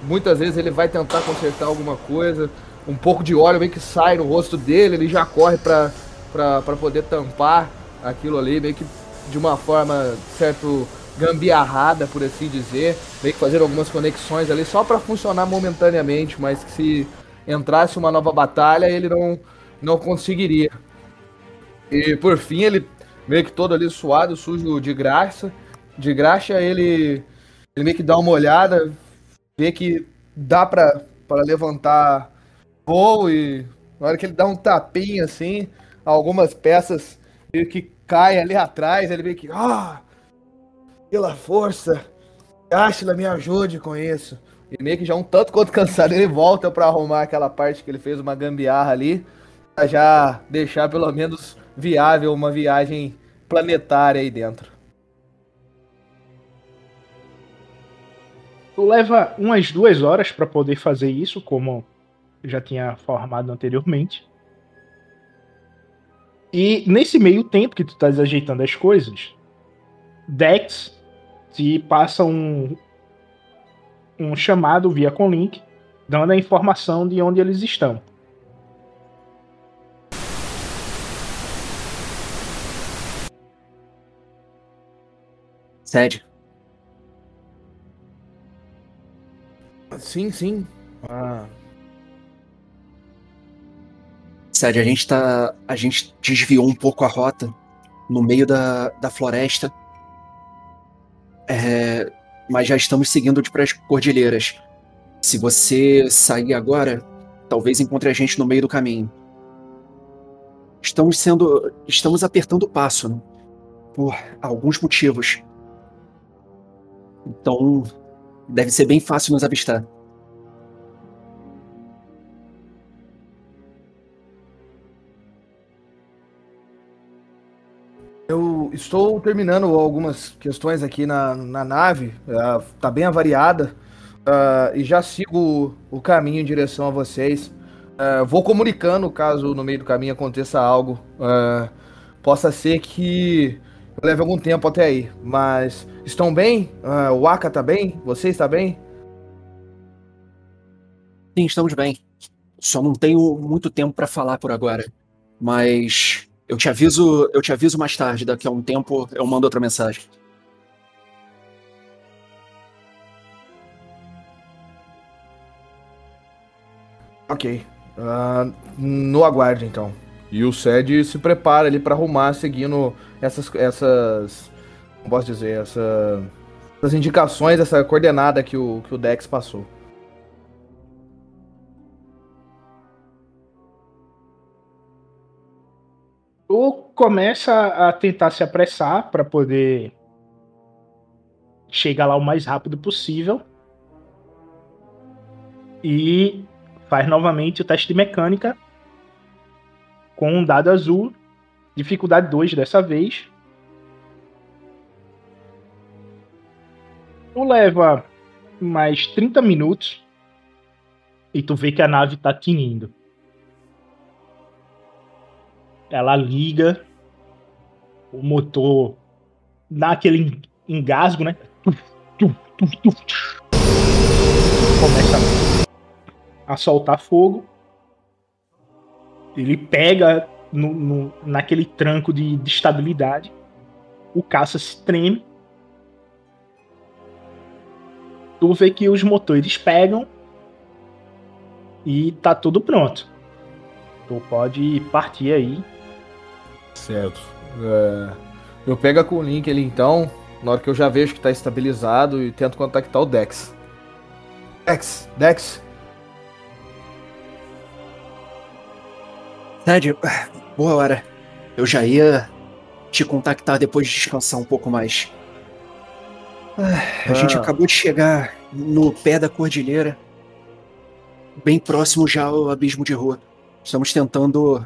muitas vezes ele vai tentar consertar alguma coisa, um pouco de óleo meio que sai no rosto dele, ele já corre para para poder tampar aquilo ali, meio que de uma forma certo gambiarrada, por assim dizer, meio que fazendo algumas conexões ali só para funcionar momentaneamente, mas que se entrasse uma nova batalha, ele não não conseguiria. E por fim, ele meio que todo ali suado, sujo de graça, de graxa, ele ele meio que dá uma olhada, vê que dá pra, pra levantar voo e na hora que ele dá um tapinha assim, algumas peças meio que caem ali atrás, ele meio que, ah, pela força, Ashla me ajude com isso. E meio que já um tanto quanto cansado, ele volta pra arrumar aquela parte que ele fez uma gambiarra ali, pra já deixar pelo menos viável uma viagem planetária aí dentro. Tu leva umas duas horas para poder fazer isso, como eu já tinha formado anteriormente. E nesse meio tempo que tu tá ajeitando as coisas, Dex te passa um, um chamado via Conlink, dando a informação de onde eles estão. Sério. Sim, sim. Ah, Sério, a gente tá. A gente desviou um pouco a rota no meio da, da floresta. É, mas já estamos seguindo para as cordilheiras. Se você sair agora, talvez encontre a gente no meio do caminho. Estamos sendo. Estamos apertando o passo, né? Por alguns motivos. Então, deve ser bem fácil nos avistar. Estou terminando algumas questões aqui na, na nave, ah, tá bem avariada, ah, e já sigo o caminho em direção a vocês. Ah, vou comunicando caso no meio do caminho aconteça algo. Ah, possa ser que leve algum tempo até aí, mas estão bem? Ah, o Aka tá bem? Você está bem? Sim, estamos bem. Só não tenho muito tempo para falar por agora. Mas eu te aviso, eu te aviso mais tarde, daqui a um tempo eu mando outra mensagem. Ok. Ah, no aguarde, então. E o Sed se prepara ali para arrumar, seguindo essas. essas como posso dizer? Essa, essas indicações, essa coordenada que o, que o Dex passou. Tu começa a tentar se apressar para poder chegar lá o mais rápido possível. E faz novamente o teste de mecânica com um dado azul, dificuldade 2 dessa vez. Tu leva mais 30 minutos e tu vê que a nave tá tinindo. Ela liga, o motor dá aquele engasgo, né? Começa a soltar fogo. Ele pega no, no- naquele tranco de, de estabilidade. O caça se treme. Tu vê que os motores pegam. E tá tudo pronto. Tu pode partir aí. Certo. É, eu pego com o link ali então, na hora que eu já vejo que tá estabilizado e tento contactar o Dex. Dex, Dex, Sério, boa hora. Eu já ia te contactar depois de descansar um pouco mais. Ah, A gente Ah. acabou de chegar no pé da cordilheira, bem próximo já ao abismo de rua. Estamos tentando.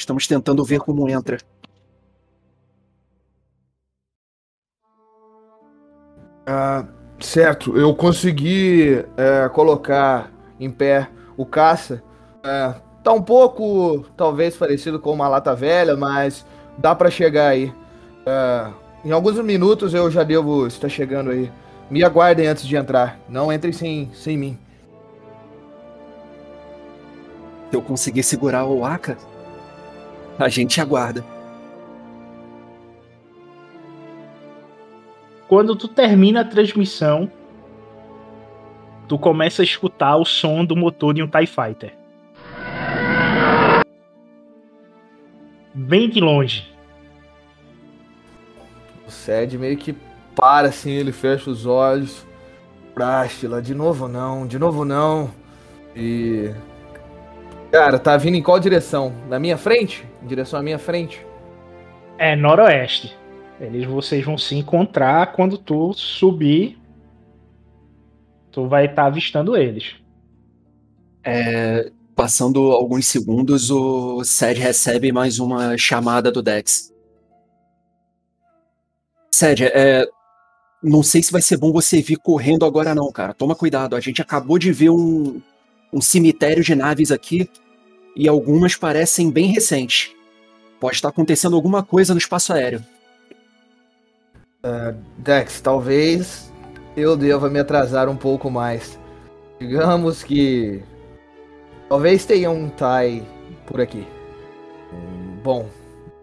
Estamos tentando ver como entra. Ah, certo, eu consegui é, colocar em pé o caça. É, tá um pouco, talvez, parecido com uma lata velha, mas dá pra chegar aí. É, em alguns minutos eu já devo estar chegando aí. Me aguardem antes de entrar. Não entrem sem, sem mim. Se eu conseguir segurar o Aka, a gente aguarda. Quando tu termina a transmissão, tu começa a escutar o som do motor de um TIE Fighter. Bem de longe. O Sed meio que para assim, ele fecha os olhos. Prástila, de novo não, de novo não. E. Cara, tá vindo em qual direção? Na minha frente? Em direção à minha frente? É noroeste. Eles vocês vão se encontrar quando tu subir. Tu vai estar avistando eles. É, Passando alguns segundos, o Sed recebe mais uma chamada do Dex. Sed, é, não sei se vai ser bom você vir correndo agora não, cara. Toma cuidado. A gente acabou de ver um, um cemitério de naves aqui e algumas parecem bem recentes. Pode estar acontecendo alguma coisa no espaço aéreo. Uh, Dex, talvez eu deva me atrasar um pouco mais. Digamos que. Talvez tenha um Tai por aqui. Bom,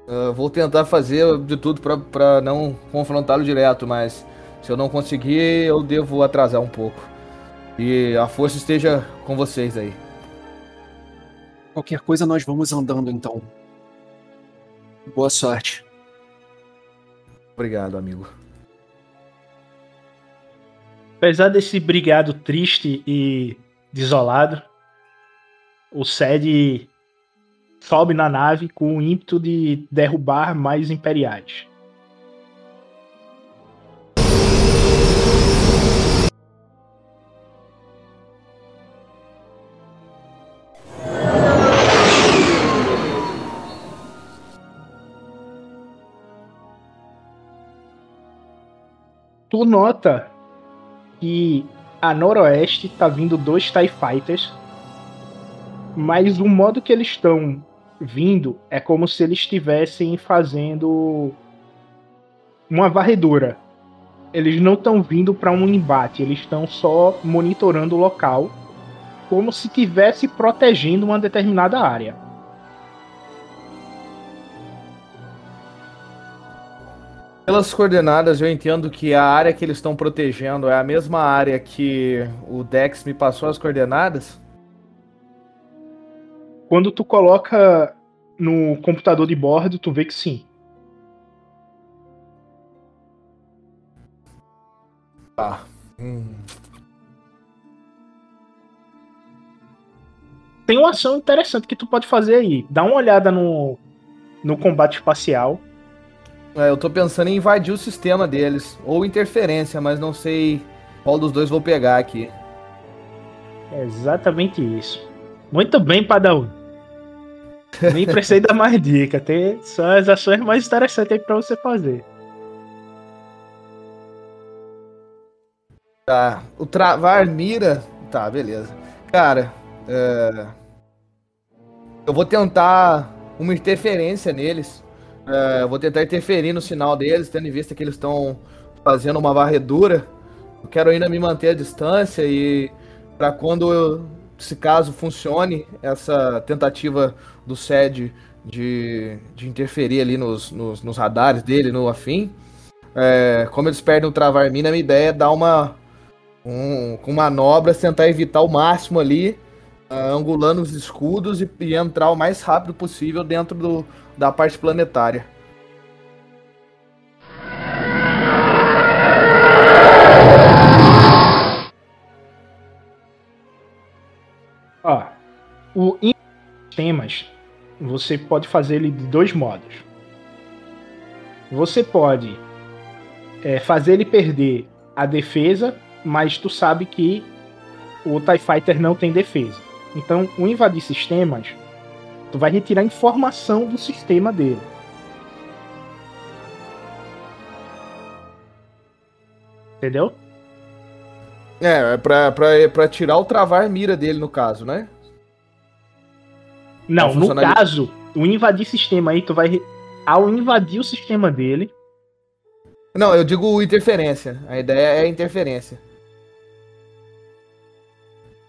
uh, vou tentar fazer de tudo para não confrontá-lo direto, mas se eu não conseguir, eu devo atrasar um pouco. E a força esteja com vocês aí. Qualquer coisa nós vamos andando então. Boa sorte. Obrigado, amigo. Apesar desse brigado triste e desolado, o Sed sobe na nave com o ímpeto de derrubar mais imperiais. Tu nota que a noroeste tá vindo dois TIE Fighters, mas o modo que eles estão vindo é como se eles estivessem fazendo uma varredura. Eles não estão vindo para um embate, eles estão só monitorando o local, como se estivesse protegendo uma determinada área. Pelas coordenadas, eu entendo que a área que eles estão protegendo é a mesma área que o Dex me passou as coordenadas. Quando tu coloca no computador de bordo, tu vê que sim. Tá. Hum. Tem uma ação interessante que tu pode fazer aí. Dá uma olhada no, no combate espacial. É, eu tô pensando em invadir o sistema deles. Ou interferência, mas não sei qual dos dois vou pegar aqui. É exatamente isso. Muito bem, Padawan. Nem precisei dar mais dica. Tem, são as ações mais interessantes aí pra você fazer. Tá. O travar mira. Tá, beleza. Cara, é... eu vou tentar uma interferência neles. É, eu vou tentar interferir no sinal deles, tendo em vista que eles estão fazendo uma varredura. Eu quero ainda me manter à distância e para quando eu, se caso funcione essa tentativa do SED de, de interferir ali nos, nos, nos radares dele, no afim, é, como eles perdem o travar mina, a minha ideia é dar uma um, com manobras, tentar evitar o máximo ali, ah, angulando os escudos e, e entrar o mais rápido possível dentro do, da parte planetária. Ó, o sistemas você pode fazer ele de dois modos. Você pode é, fazer ele perder a defesa, mas tu sabe que o TIE Fighter não tem defesa. Então, o invadir sistemas, tu vai retirar informação do sistema dele. Entendeu? É, é pra, pra, pra tirar o travar mira dele, no caso, né? Não, no caso, o invadir sistema aí, tu vai. Ao invadir o sistema dele, Não, eu digo interferência. A ideia é interferência.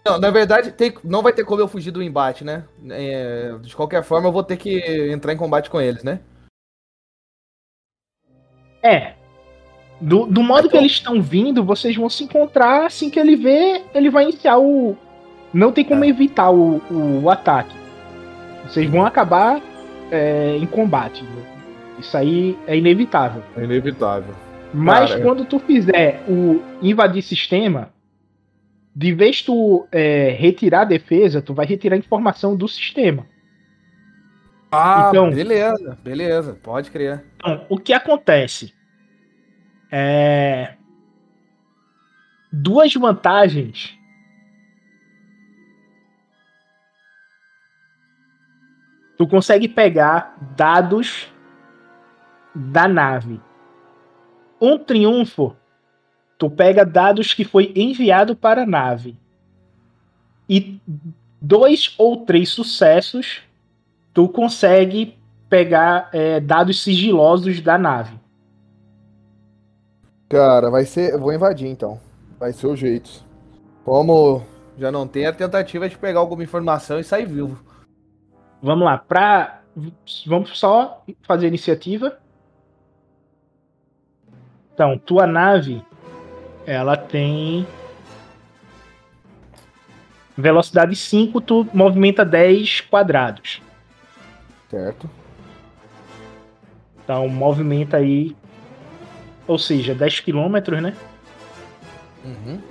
Não, na verdade, tem, não vai ter como eu fugir do embate, né? É, de qualquer forma, eu vou ter que entrar em combate com eles, né? É. Do, do modo Então- que eles estão vindo, vocês vão se encontrar assim que ele vê, ele vai iniciar o. Não tem como É. evitar o, o ataque. Vocês vão acabar é, em combate. Isso aí é inevitável. É inevitável. Mas Cara. quando tu fizer o invadir sistema, de vez tu é, retirar a defesa, tu vai retirar a informação do sistema. Ah, Então- beleza, beleza, pode crer. Então, o que acontece? É. Duas vantagens Tu consegue pegar dados da nave. Um triunfo, tu pega dados que foi enviado para a nave. E dois ou três sucessos, tu consegue pegar é, dados sigilosos da nave. Cara, vai ser. Eu vou invadir então. Vai ser o jeito. Como já não tem a tentativa de pegar alguma informação e sair vivo. Vamos lá, pra. Vamos só fazer a iniciativa. Então, tua nave, ela tem velocidade 5, tu movimenta 10 quadrados. Certo. Então, movimenta aí, ou seja, 10 quilômetros, né? Uhum.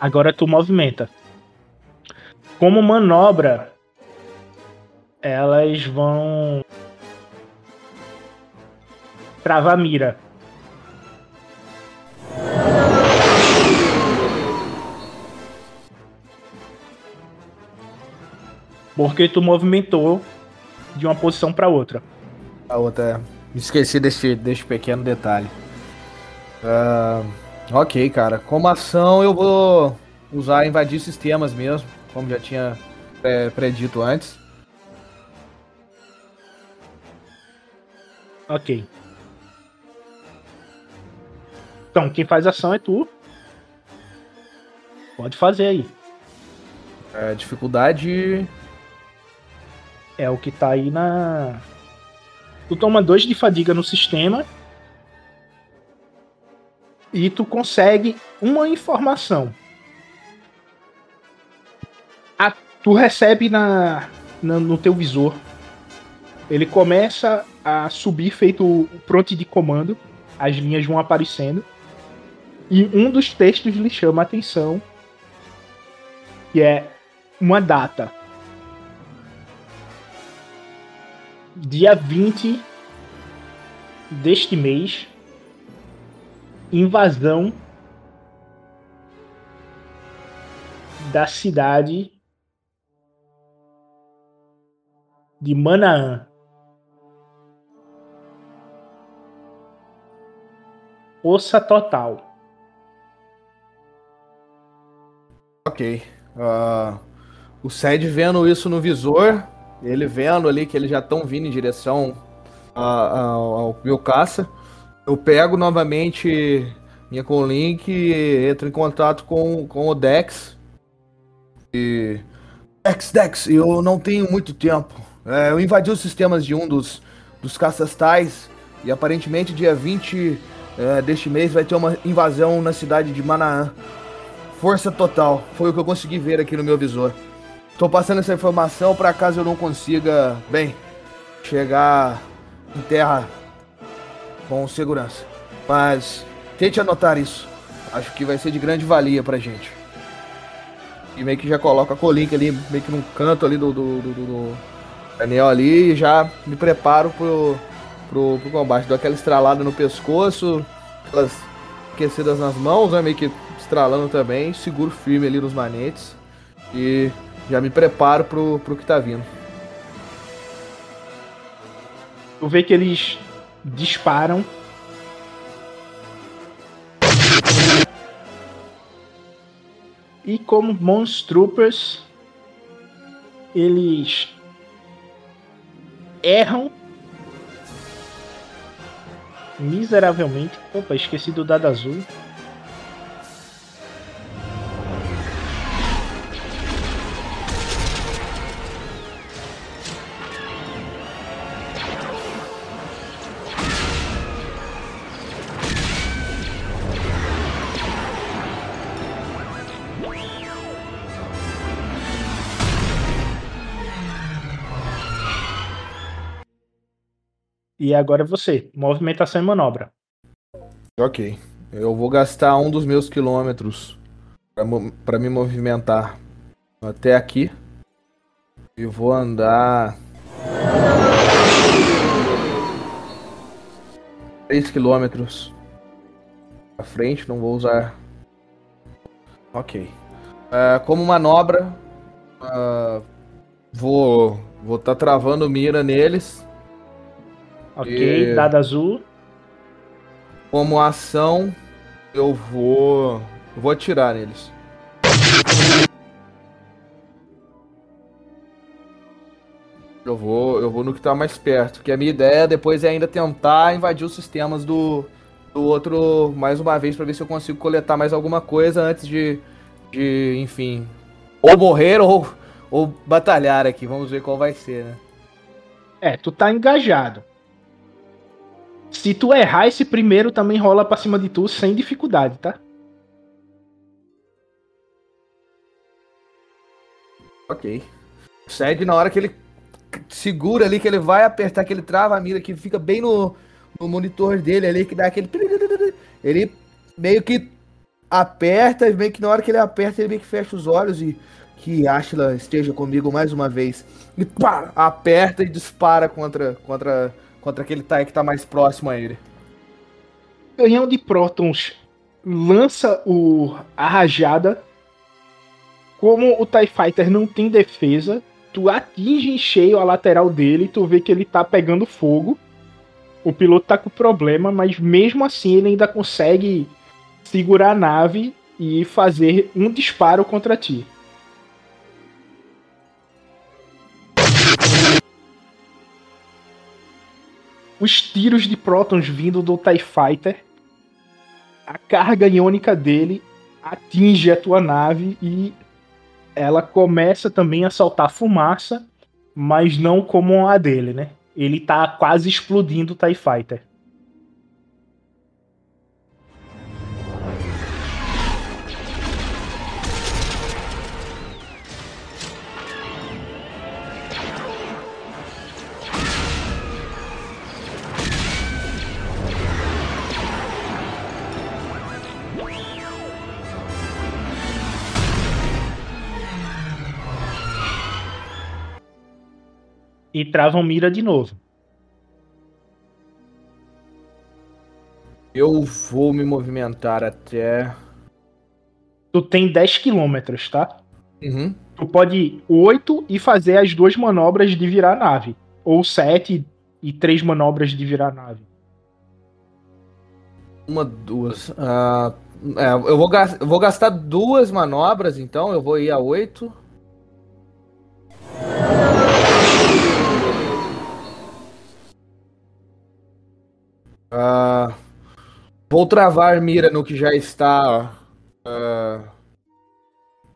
Agora tu movimenta. Como manobra, elas vão travar mira. Porque tu movimentou de uma posição para outra. A outra é. Esqueci desse, desse pequeno detalhe. Ah, ok, cara. Como ação, eu vou usar invadir sistemas mesmo, como já tinha é, predito antes. Ok. Então, quem faz ação é tu. Pode fazer aí. É, dificuldade. É o que tá aí na. Tu toma dois de fadiga no sistema. E tu consegue uma informação. A- tu recebe na, na- no teu visor. Ele começa a subir feito o pronto de comando. As linhas vão aparecendo. E um dos textos lhe chama a atenção. Que é uma data. dia 20 deste mês, invasão da cidade de Manaã. Força total. Ok. Ah, o Sed vendo isso no visor, ele vendo ali que eles já estão vindo em direção a- ao, ao meu caça, eu pego novamente minha Conlink e entro em contato com, com o Dex. E. Dex, Dex, eu não tenho muito tempo. É, eu invadi os sistemas de um dos, dos caças tais e aparentemente dia 20 é, deste mês vai ter uma invasão na cidade de Manaã. Força total, foi o que eu consegui ver aqui no meu visor. Tô passando essa informação para caso eu não consiga, bem, chegar em terra com segurança. Mas tente anotar isso. Acho que vai ser de grande valia pra gente. E meio que já coloca a Colink ali, meio que num canto ali do, do, do, do- do anel ali e já me preparo pro, pro, pro combate. Dou aquela estralada no pescoço, aquelas aquecidas nas mãos, né? Meio que estralando também, seguro firme ali nos manetes e já me preparo pro, pro que tá vindo. Tu vê que eles disparam. E como Monster Troopers, eles erram miseravelmente. Opa, esqueci do dado azul. E agora é você, movimentação e manobra. Ok. Eu vou gastar um dos meus quilômetros pra me movimentar até aqui. E vou andar. 3 quilômetros pra frente. Não vou usar Ok. É, como manobra, uh, vou vou estar tá travando mira neles. Ok, e... dado azul. Como ação, eu vou vou atirar neles. Eu vou, eu vou no que tá mais perto. Que a minha ideia depois é ainda tentar invadir os sistemas do, do outro mais uma vez para ver se eu consigo coletar mais alguma coisa antes de, de enfim, ou morrer ou, ou batalhar aqui. Vamos ver qual vai ser, né? É, tu tá engajado. Se tu errar esse primeiro, também rola pra cima de tu sem dificuldade, tá? Ok. Segue na hora que ele segura ali, que ele vai apertar, que ele trava a mira, que fica bem no, no monitor dele ali, que dá aquele. Ele meio que aperta, e meio que na hora que ele aperta, ele meio que fecha os olhos e que Ashla esteja comigo mais uma vez. E pá, aperta e dispara contra, contra, contra aquele Tai que tá mais próximo a ele. Canhão de prótons lança o, a rajada. Como o TIE Fighter não tem defesa, tu atinge em cheio a lateral dele, tu vê que ele tá pegando fogo. O piloto tá com problema, mas mesmo assim ele ainda consegue segurar a nave e fazer um disparo contra ti. Os tiros de prótons vindo do TIE Fighter, a carga iônica dele atinge a tua nave e ela começa também a soltar fumaça, mas não como a dele, né? Ele tá quase explodindo o TIE Fighter. E travam mira de novo. Eu vou me movimentar até. Tu tem 10 quilômetros, tá? Uhum. Tu pode ir 8 e fazer as duas manobras de virar a nave. Ou 7 e 3 manobras de virar a nave. Uma, duas. Uh, é, eu, vou eu vou gastar duas manobras, então. Eu vou ir a 8. Uh, vou travar mira no que já está. Uh,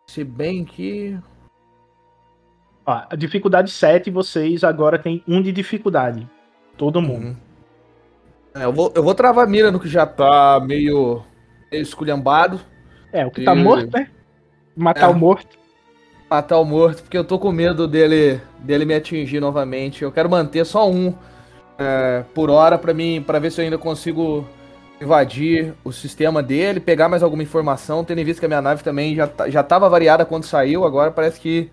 se bem que. Ah, a dificuldade 7, vocês agora tem um de dificuldade. Todo mundo. Uhum. É, eu, vou, eu vou travar mira no que já tá meio, meio esculhambado. É, o que tá e... tá morto, né? Matar é, o morto. Matar o morto, porque eu tô com medo dele, dele me atingir novamente. Eu quero manter só um é, por hora para mim, para ver se eu ainda consigo invadir o sistema dele, pegar mais alguma informação, tendo em vista que a minha nave também já, já tava variada quando saiu, agora parece que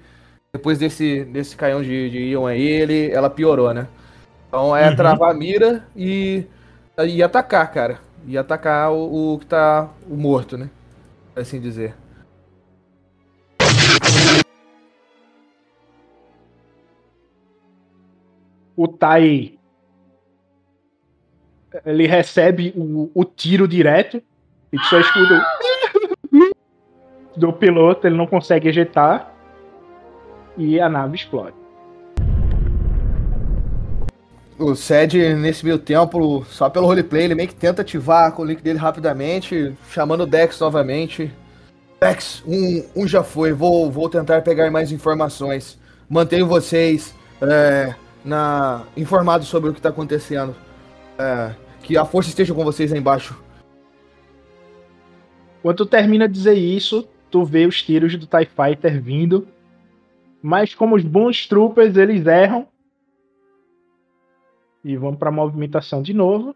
depois desse, desse canhão de, de Ion aí, ele, ela piorou, né? Então é uhum. travar a mira e, e atacar, cara. E atacar o, o que tá o morto, né? Assim dizer. O Tai ele recebe o, o tiro direto e só escuta do piloto, ele não consegue ejetar e a nave explode. O Sed, nesse meio tempo, só pelo roleplay, ele meio que tenta ativar com o link dele rapidamente, chamando o Dex novamente. Dex, um, um já foi, vou, vou tentar pegar mais informações. Mantenho vocês é, na, informados sobre o que está acontecendo. É, que a força esteja com vocês aí embaixo. Quando tu termina de dizer isso, tu vê os tiros do TIE Fighter vindo. Mas como os bons troopers, eles erram. E vão pra movimentação de novo.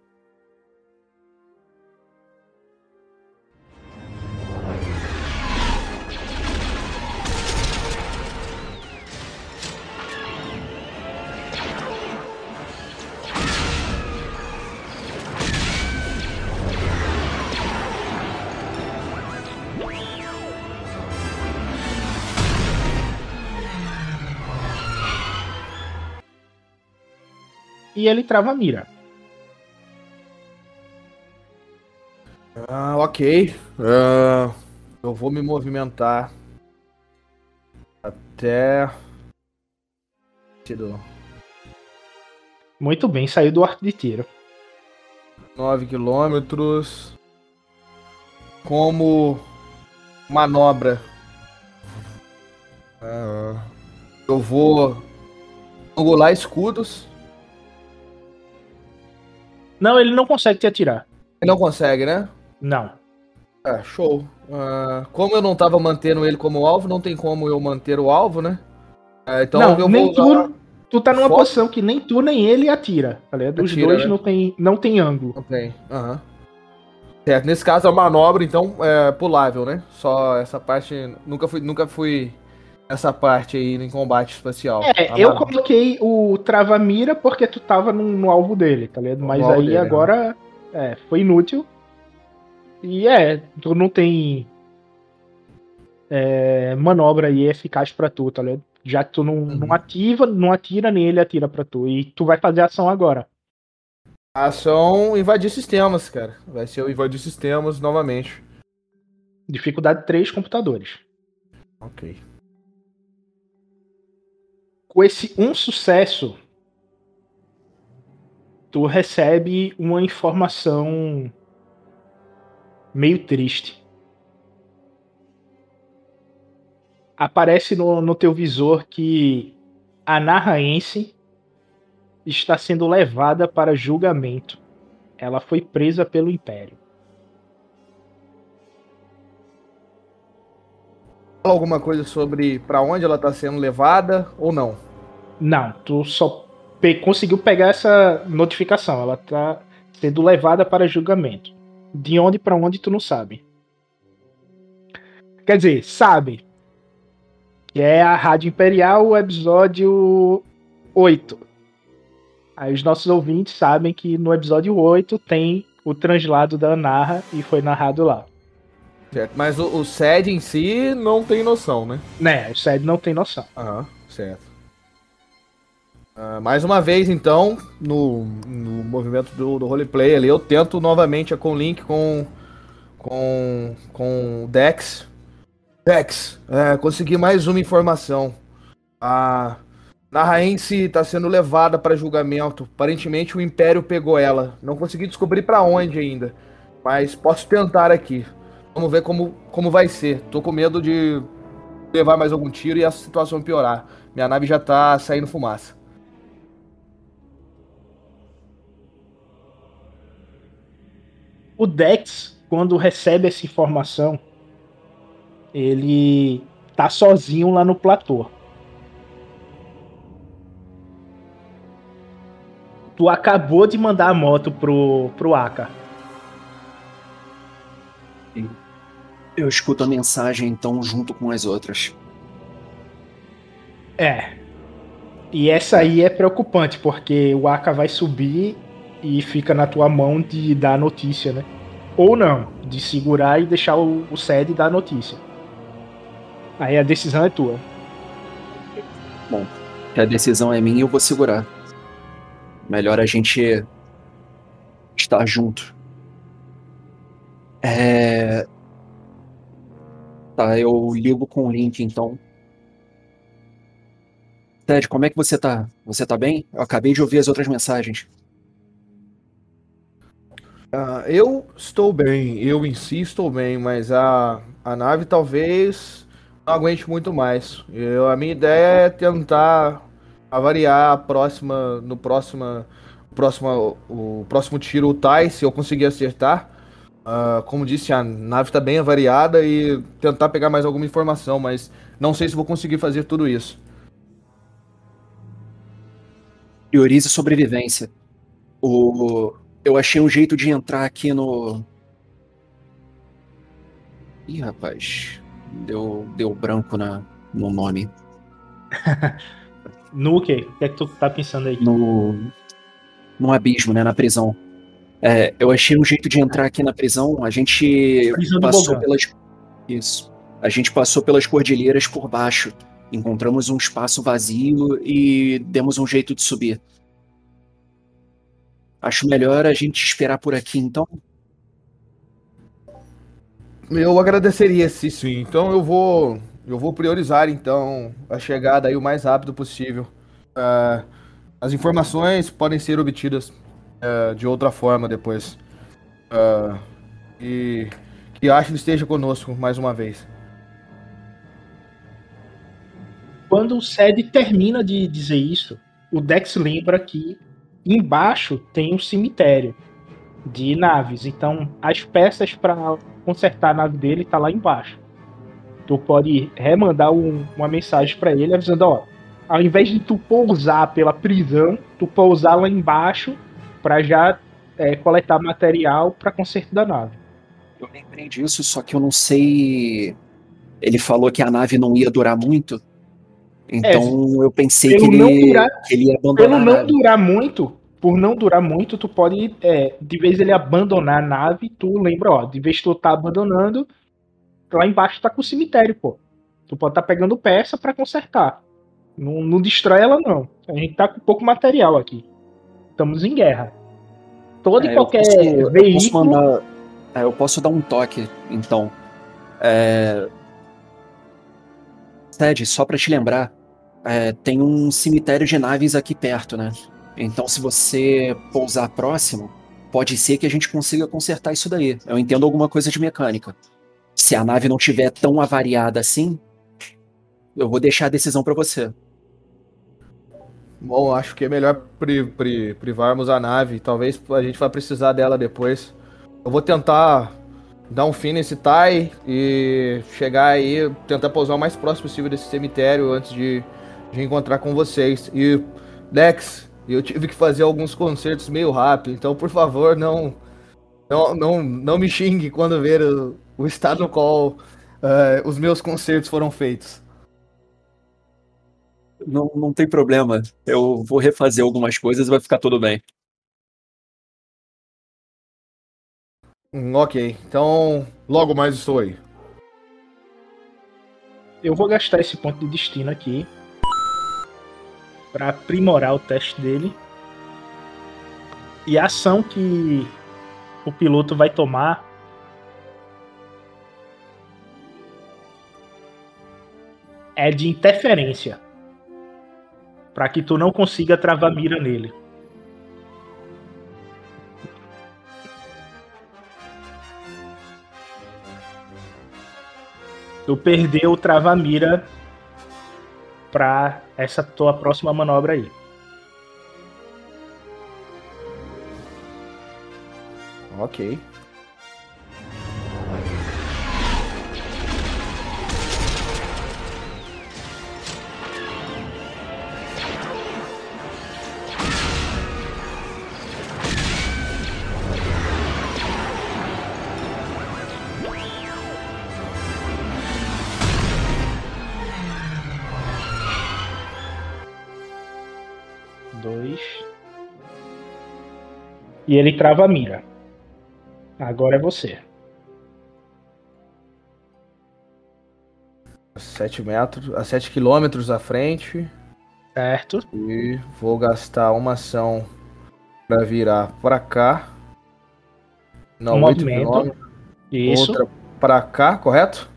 E ele trava a mira. Ah, ok. Ah, eu vou me movimentar até. Muito bem, saiu do arco de tiro. 9 quilômetros. Como manobra. Ah, eu vou angular escudos. Não, ele não consegue te atirar. Ele não consegue, né? Não. É, show. Ah, como eu não tava mantendo ele como alvo, não tem como eu manter o alvo, né? Ah, então não, eu nem vou usar... tu, tu tá numa posição que nem tu nem ele atira. Tá ligado? Os Atira, dois né? não, tem, não tem ângulo. Não tem. Aham. Certo, nesse caso a manobra, então, é pulável, né? Só essa parte. Nunca fui, nunca fui essa parte aí em combate espacial. É, eu manobra. coloquei o trava-mira porque tu tava no, no alvo dele, tá ligado? Mas aí dele, né? agora é, foi inútil. E é, tu não tem é, manobra aí eficaz pra tu, tá ligado? Já que tu não, Uhum. não ativa, não atira, nem ele atira pra tu. E tu vai fazer ação agora. Ação invadir sistemas, cara. Vai ser o invadir sistemas novamente. Dificuldade 3 computadores. Ok. Com esse um sucesso, tu recebe uma informação meio triste. Aparece no, no teu visor que a Narraense está sendo levada para julgamento. Ela foi presa pelo Império. Fala alguma coisa sobre pra onde ela tá sendo levada ou não? Não, tu só pe- conseguiu pegar essa notificação. Ela tá sendo levada para julgamento. De onde para onde tu não sabe. Quer dizer, sabe. Que é a Rádio Imperial, o episódio 8. Aí os nossos ouvintes sabem que no episódio 8 tem o translado da Narra e foi narrado lá. Certo. Mas o, o SED em si não tem noção, né? Né, o Sed não tem noção. Aham, certo. Ah, mais uma vez, então, no, no movimento do, do roleplay ali, eu tento novamente a Conlink com, com, com o Dex. Dex, é, consegui mais uma informação. A Narraense está sendo levada para julgamento. Aparentemente o Império pegou ela. Não consegui descobrir para onde ainda. Mas posso tentar aqui. Vamos ver como, como vai ser. Tô com medo de levar mais algum tiro e a situação piorar. Minha nave já tá saindo fumaça. O Dex, quando recebe essa informação, ele tá sozinho lá no platô. Tu acabou de mandar a moto pro, pro Aka. Eu escuto a mensagem, então, junto com as outras. É. E essa aí é preocupante, porque o Aka vai subir e fica na tua mão de dar a notícia, né? Ou não, de segurar e deixar o, o Sed dar a notícia. Aí a decisão é tua. Se a decisão é minha, eu vou segurar. Melhor a gente estar junto. É. Tá, eu ligo com o link então. Ted, como é que você tá? Você tá bem? Eu acabei de ouvir as outras mensagens. Ah, eu estou bem, eu si estou bem, mas a, a nave talvez não aguente muito mais. Eu, a minha ideia é tentar avariar a próxima, no próxima, próxima, o próximo tiro o Tai, se eu conseguir acertar. Ah, como disse, a nave está bem avariada e tentar pegar mais alguma informação, mas não sei se vou conseguir fazer tudo isso. Priorize sobrevivência. O... Eu achei um jeito de entrar aqui no. Ih, rapaz. Deu, deu branco na, no nome. No quê? O que é que tu tá pensando aí? No. No abismo, né? Na prisão. É, eu achei um jeito de entrar aqui na prisão. A gente Prisão passou pelas. Isso. A gente passou pelas cordilheiras por baixo. Encontramos um espaço vazio e demos um jeito de subir. Acho melhor a gente esperar por aqui, então. Eu agradeceria se sim. Então eu vou. Eu vou priorizar então a chegada aí o mais rápido possível. Ah, as informações podem ser obtidas ah, de outra forma depois. Ah, e que Ashley esteja conosco mais uma vez. Quando o Sed termina de dizer isso, o Dex lembra que embaixo tem um cemitério de naves. Então, as peças para consertar a nave dele tá lá embaixo. Tu pode remandar um- uma mensagem para ele avisando, ó, ao invés de tu pousar pela prisão, tu pousar lá embaixo para já é, coletar material para conserto da nave. Eu lembrei disso, só que eu não sei. Ele falou que a nave não ia durar muito. Então eu pensei que pelo ele, durar- que ele ia Pelo abandonar. a não durar muito, por não durar muito, tu pode, é, de vez ele abandonar a nave, tu lembra, ó, de vez que tu tá abandonando, lá embaixo tá com o cemitério, pô. Tu pode tá pegando peça pra consertar. Não, não destrói ela, não. A gente tá com pouco material aqui. Estamos em guerra. Todo É, e eu qualquer posso- eu posso veículo. mandar- é, eu posso dar um toque, então. É... Ted, só pra te lembrar, é, tem um cemitério de naves aqui perto, né? Então, se você pousar próximo, pode ser que a gente consiga consertar isso daí. Eu entendo alguma coisa de mecânica. Se a nave não tiver tão avariada assim, eu vou deixar a decisão pra você. Bom, acho que é melhor pri- pri- privarmos a nave. Talvez a gente vá precisar dela depois. Eu vou tentar dar um fim nesse tie e chegar aí, tentar pousar o mais próximo possível desse cemitério antes de, de encontrar com vocês. E, Dex, eu tive que fazer alguns concertos meio rápido, então por favor, não não, não, não me xingue quando ver o, o estado no qual eh, os meus concertos foram feitos. Não, não tem problema. Eu vou refazer algumas coisas e vai ficar tudo bem. Hum, ok, então logo mais estou aí. Eu vou gastar esse ponto de destino aqui para aprimorar o teste dele. E a ação que o piloto vai tomar é de interferência. Para que tu não consiga travar mira nele. Tu perdeu o trava-mira pra essa tua próxima manobra aí. Ok. E ele trava a mira. Agora é você. A 7 metros, a 7 quilômetros à frente. Certo? E vou gastar uma ação pra virar pra cá. Não, Um 8 movimento. quilômetros. Isso. Outra pra cá, correto?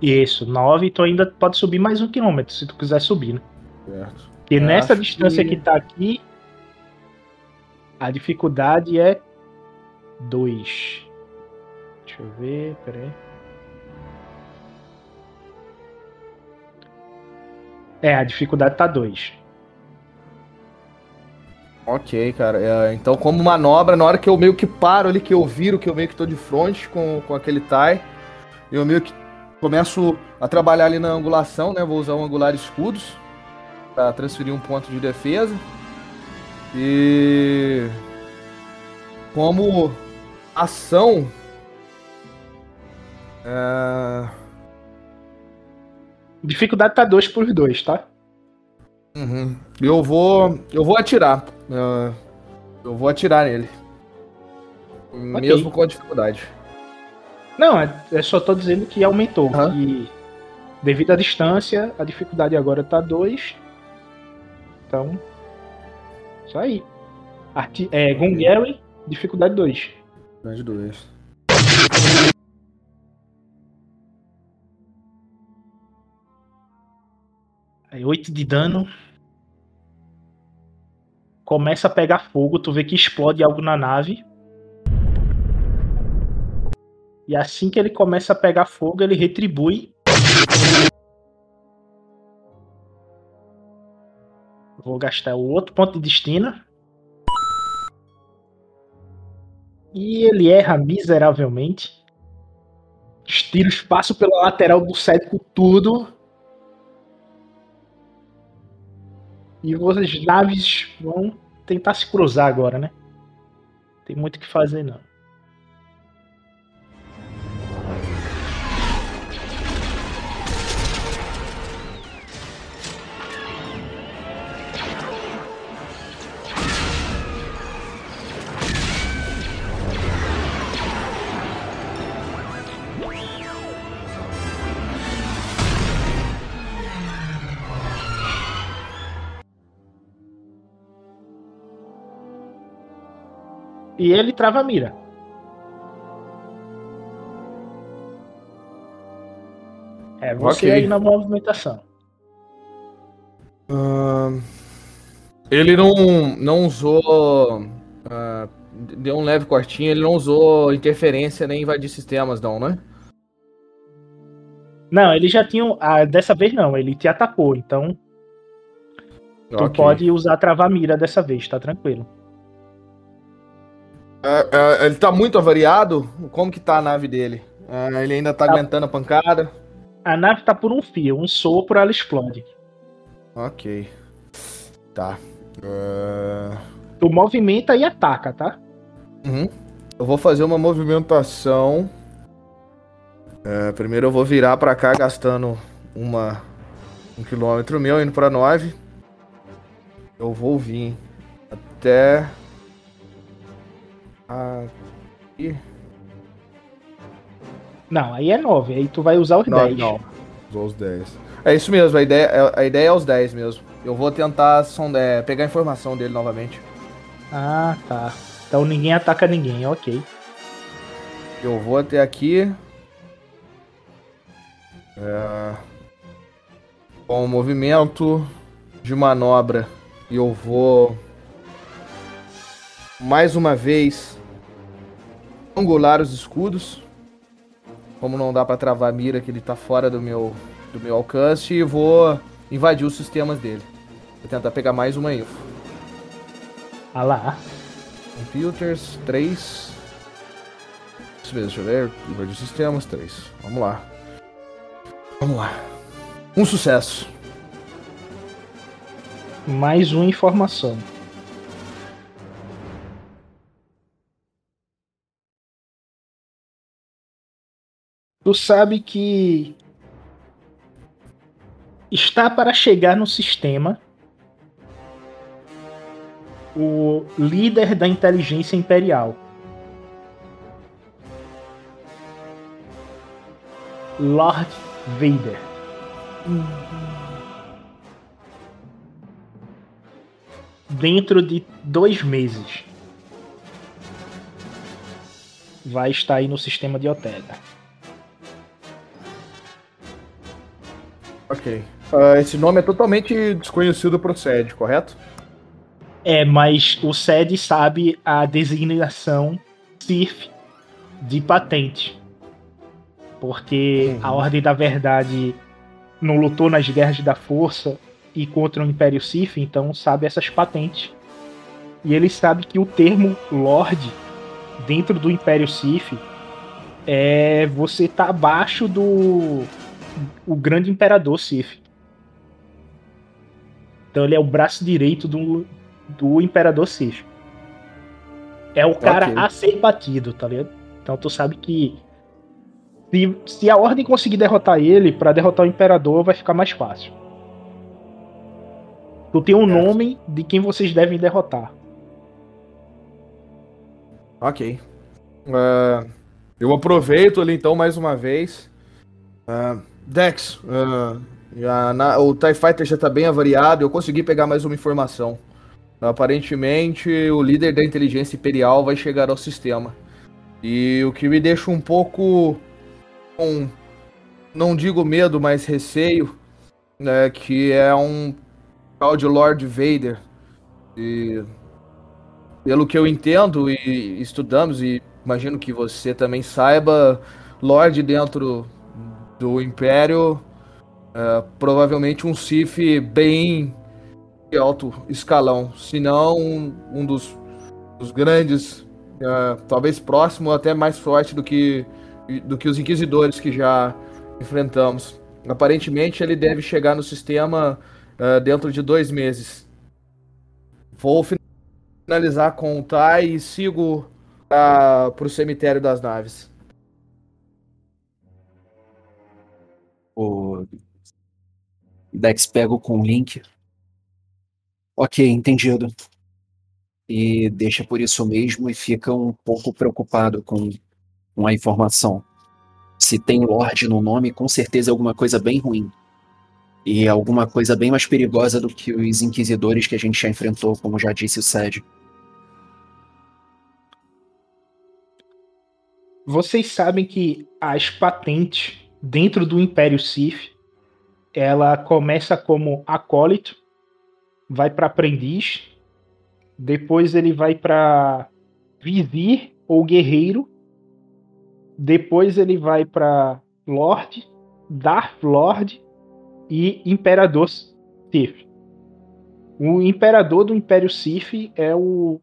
Isso. Nove. Tu ainda pode subir mais um quilômetro se tu quiser subir, né? Certo. Porque Eu nessa acho distância que- que tá aqui, a dificuldade é 2. Deixa eu ver, peraí. É, a dificuldade tá 2. Ok, cara. É, então, como manobra, na hora que eu meio que paro ali, que eu viro, que eu meio que tô de frente com, com aquele tie, eu meio que começo a trabalhar ali na angulação, né? Vou usar um angular escudos para transferir um ponto de defesa. E como ação. É... Dificuldade tá 2 por 2, tá? uhum. Eu vou. Eu vou atirar. É, Eu vou atirar nele. Mesmo com a dificuldade. Não, é, é só tô dizendo que aumentou. Aham. E devido à distância, a dificuldade agora tá 2. Então. Isso aí. Arti é, Gongary, dificuldade 2. Grande dois. Aí 8 de dano. Começa a pegar fogo, tu vê que explode algo na nave. E assim que ele começa a pegar fogo, ele retribui. Vou gastar o outro ponto de destino. E ele erra miseravelmente. Os passam pela lateral do cético tudo. E as naves vão tentar se cruzar agora, né? Tem muito o que fazer não. E ele trava a mira. É, você Ok. aí na movimentação. Ahn, ele não, não usou. ah, deu um leve cortinho, ele não usou interferência nem invadir sistemas, não, né? Não, ele já tinha. Ah, dessa vez não, ele te atacou, então tu Ok. pode usar travar a mira dessa vez, tá tranquilo. Ah, ah, ele tá muito avariado? Como que tá a nave dele? Ah, ele ainda tá Tá. aguentando a pancada? A nave tá por um fio, um sopro ela explode. Ok. Tá. Ah, Tu movimenta e ataca, tá? uhum. Eu vou fazer uma movimentação. É, primeiro eu vou virar pra cá gastando uma um quilômetro meu indo pra nove. Eu vou vir até aqui. Não, aí é 9, aí tu vai usar os Não, 10. não. Usou os 10. É isso mesmo, a ideia, é- a ideia é os 10 mesmo. Eu vou tentar sonda- é, pegar a informação dele novamente. Ah, tá. Então ninguém ataca ninguém, ok. Eu vou até aqui. É, com o movimento de manobra. E eu vou. Mais uma vez. Angular os escudos. Como não dá pra travar a mira, que ele tá fora do meu, do meu alcance. E vou invadir os sistemas dele. Vou tentar pegar mais uma info. Ah lá. Computers 3. Isso mesmo, deixa eu ver. Invadir sistemas 3. Vamos lá. Vamos lá. Um sucesso. Mais uma informação. Tu sabe que está para chegar no sistema o líder da inteligência imperial. Lord Vader. Dentro de dois meses. Vai estar aí no sistema de Otega. Ok. Ah, esse nome é totalmente desconhecido pro SED, correto? É, mas o SED sabe a designação CIRF de patente. Porque Uhum. a Ordem da Verdade não lutou nas guerras da força e contra o Império Sith, então sabe essas patentes. E ele sabe que o termo Lorde dentro do Império Sith é você tá abaixo do o grande imperador Sith. Então ele é o braço direito do, do imperador Sith. É o cara Ok. a ser batido, tá ligado? Então tu sabe que se, se a ordem conseguir derrotar ele, pra derrotar o imperador vai ficar mais fácil. Tu tem um Certo. nome de quem vocês devem derrotar. Ok. Ah, eu aproveito ali então mais uma vez. Ah, Dex, ah, já na- o TIE Fighter já tá bem avariado. Eu consegui pegar mais uma informação. Aparentemente, o líder da inteligência imperial vai chegar ao sistema. E o que me deixa um pouco com, não digo medo, mas receio, né, que é um tal de Lord Vader. E pelo que eu entendo e estudamos, e imagino que você também saiba, Lord dentro do Império, é, provavelmente um Sith bem de alto escalão, se não um, um dos, dos, grandes, é, talvez próximo até mais forte do que, do que os Inquisidores que já enfrentamos. Aparentemente ele deve chegar no sistema uh, dentro de dois meses. Vou finalizar com o Tai e sigo uh, para o cemitério das naves. O Dex pega com o link. Ok, entendido. E deixa por isso mesmo e fica um pouco preocupado com, com a informação. Se tem Lorde no nome, com certeza é alguma coisa bem ruim. E alguma coisa bem mais perigosa do que os inquisidores que a gente já enfrentou, como já disse o Sed. Vocês sabem que as patentes dentro do Império Sith, ela começa como acólito, vai para aprendiz, depois ele vai para vizir ou guerreiro, depois ele vai para Lord, Darth Lord e Imperador Sith. O imperador do Império Sith é o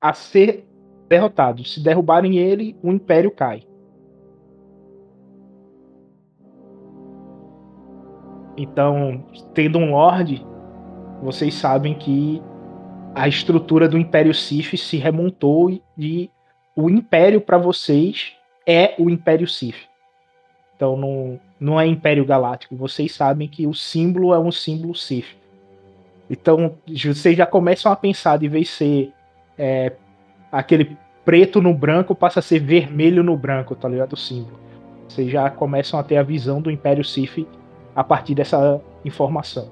a ser derrotado. Se derrubarem ele, o império cai. Então, tendo um Lorde, vocês sabem que a estrutura do Império Sith se remontou e o Império para vocês é o Império Sith. Então não, não é Império Galáctico. Vocês sabem que o símbolo é um símbolo Sith. Então vocês já começam a pensar de vez ser é, aquele preto no branco passa a ser vermelho no branco, tá ligado? O símbolo. Vocês já começam a ter a visão do Império Sith a partir dessa informação.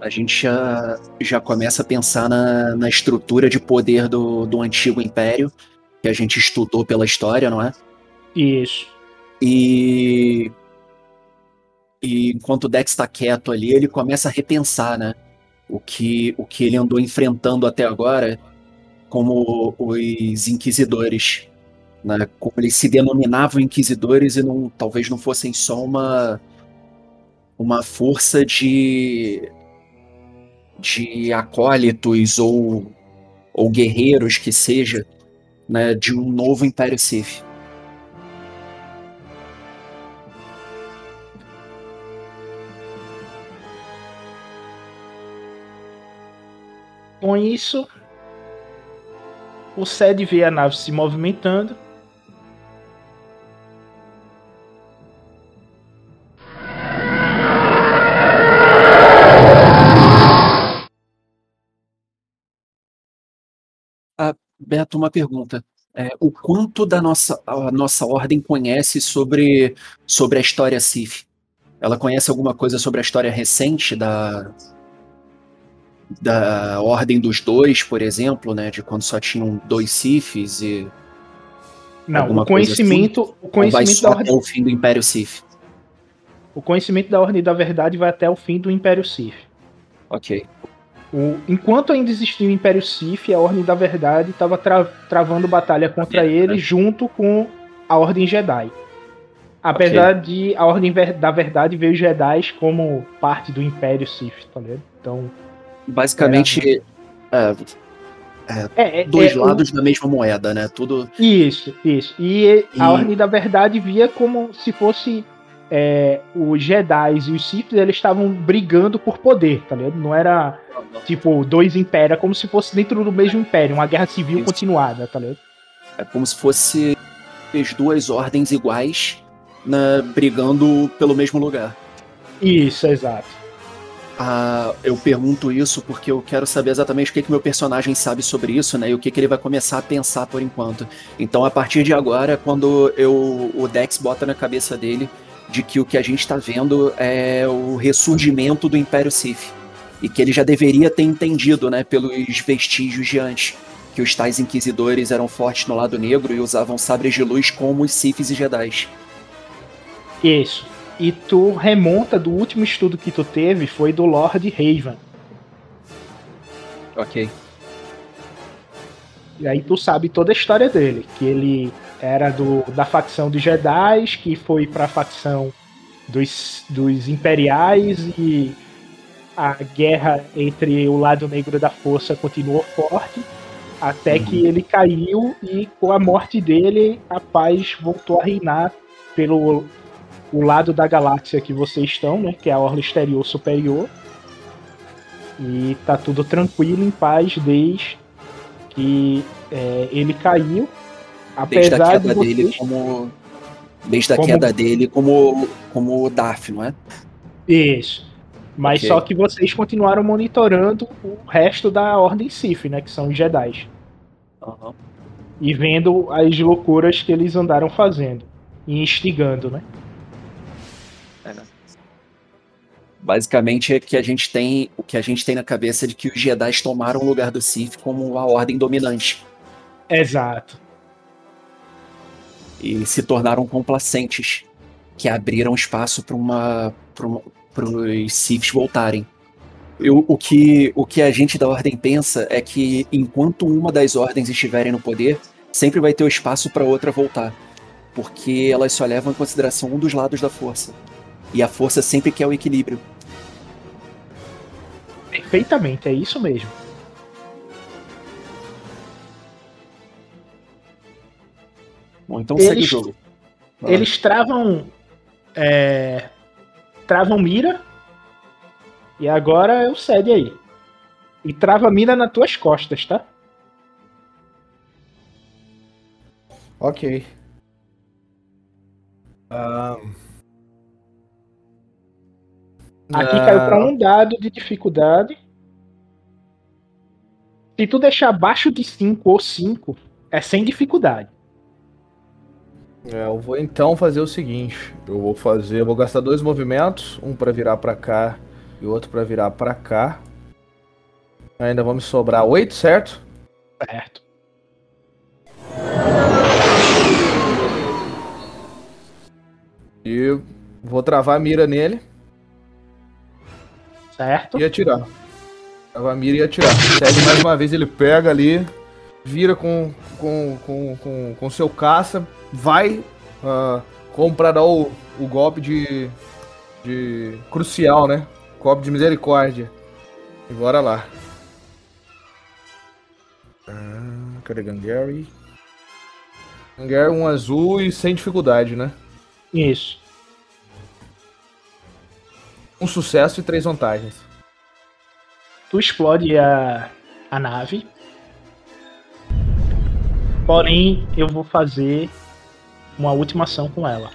A gente já, já começa a pensar na, na estrutura de poder do, do antigo Império, que a gente estudou pela história, não é? Isso. E, e enquanto o Dex está quieto ali, ele começa a repensar, né? O que, o que ele andou enfrentando até agora, como os inquisidores. Né? Como eles se denominavam inquisidores e não, talvez não fossem só uma, uma força de, de acólitos ou, ou guerreiros que seja né, de um novo Império Sith. Com isso, o Sed vê a nave se movimentando. Beto, uma pergunta. É, o quanto da nossa, a nossa ordem conhece sobre, sobre a história Sith? Ela conhece alguma coisa sobre a história recente da, da Ordem dos Dois, por exemplo, né? De quando só tinham dois Siths e. Não, o conhecimento, assim, o conhecimento da ordem... até o fim do Império Sith. O conhecimento da Ordem da Verdade vai até o fim do Império Sith. Ok. O, enquanto ainda existia o Império Sith, a Ordem da Verdade estava tra travando batalha contra ele junto com a Ordem Jedi. Apesar okay. de a Ordem da Verdade ver os Jedi como parte do Império Sith, tá ligado? Então, basicamente é, é, é, é dois é, lados da mesma moeda, né? Tudo. Isso, isso. E, e... a Ordem da Verdade via como se fosse é, os Jedi e os Sith, eles estavam brigando por poder, tá ligado? Não era tipo dois impérios, como se fosse dentro do mesmo império, uma guerra civil continuada, tá ligado? É como se fosse as duas ordens iguais né, brigando pelo mesmo lugar. Isso, exato. Ah, eu pergunto isso porque eu quero saber exatamente o que, que meu personagem sabe sobre isso, né? E o que, que ele vai começar a pensar por enquanto. Então, a partir de agora, quando eu, o Dex bota na cabeça dele de que o que a gente está vendo é o ressurgimento do Império Sith. e que ele já deveria ter entendido, né, pelos vestígios de antes, que os tais inquisidores eram fortes no lado negro e usavam sabres de luz como os Siths e Jedi. Isso. E tu remonta do último estudo que tu teve, foi do Lord Raven. Ok. E aí tu sabe toda a história dele, que ele era do, da facção dos Jedi, que foi pra facção dos, dos Imperiais e a guerra entre o lado negro da força continuou forte, até que ele caiu e com a morte dele a paz voltou a reinar pelo o lado da galáxia que vocês estão, né, que é a orla exterior superior. E tá tudo tranquilo, em paz, desde que é, ele caiu. Desde a Apesar queda de dele como. Desde a Como- queda dele como, como Darth, não é? Isso. Mas Ok. só que vocês continuaram monitorando o resto da Ordem Sith, né? Que são os Jedi. E vendo as loucuras que eles andaram fazendo. E instigando, né? Basicamente é que a gente tem o que a gente tem na cabeça de que os Jedi tomaram o lugar do Sith como a ordem dominante Exato. E se tornaram complacentes, que abriram espaço para uma para os Siths voltarem. Eu- o, que, o que a gente da ordem pensa é que enquanto uma das ordens estiverem no poder, sempre vai ter o espaço para outra voltar, porque elas só levam em consideração um dos lados da força. E a força sempre quer o equilíbrio. Perfeitamente, é isso mesmo. Bom, então segue o Eles- jogo. Vai lá. Eles travam. É, travam mira. E agora o Sede aí. E trava mira nas tuas costas, tá? Ok. Ah, Aqui Ah. caiu pra um dado de dificuldade. Se tu deixar abaixo de 5 ou 5, é sem dificuldade. É, eu vou então fazer o seguinte. Eu vou fazer, eu vou gastar dois movimentos, um pra virar pra cá e outro pra virar pra cá. Ainda vão me sobrar oito, certo? Certo. E vou travar a mira nele Certo? e atirar. Travar a mira e atirar. Segue mais uma vez, ele pega ali, vira com com com com, com seu caça, vai como pra dar o, o golpe de de crucial, né? Golpe de misericórdia. E bora lá. Ah, cadê Gangary? Gangary, um azul e sem dificuldade, né? Isso. Um sucesso e três vantagens. Tu explode a, a nave. Porém, eu vou fazer uma última ação com ela.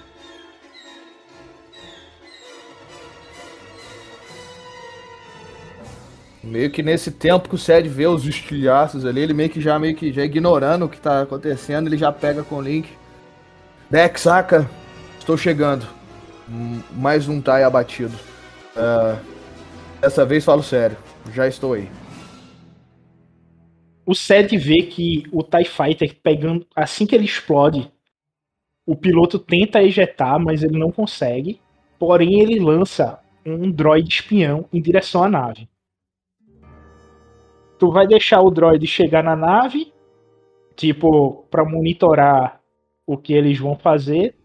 Meio que nesse tempo que o Ced vê os estilhaços ali, ele meio que já meio que já ignorando o que tá acontecendo, ele já pega com o Link. Dex, saca? Estou chegando. Mais um Tai abatido. Ah, dessa vez falo sério. Já estou aí. O Sed vê que o TIE Fighter pegando. Assim que ele explode, o piloto tenta ejetar, mas ele não consegue. Porém, ele lança um droid espião em direção à nave. Tu vai deixar o droid chegar na nave, tipo, pra monitorar o que eles vão fazer,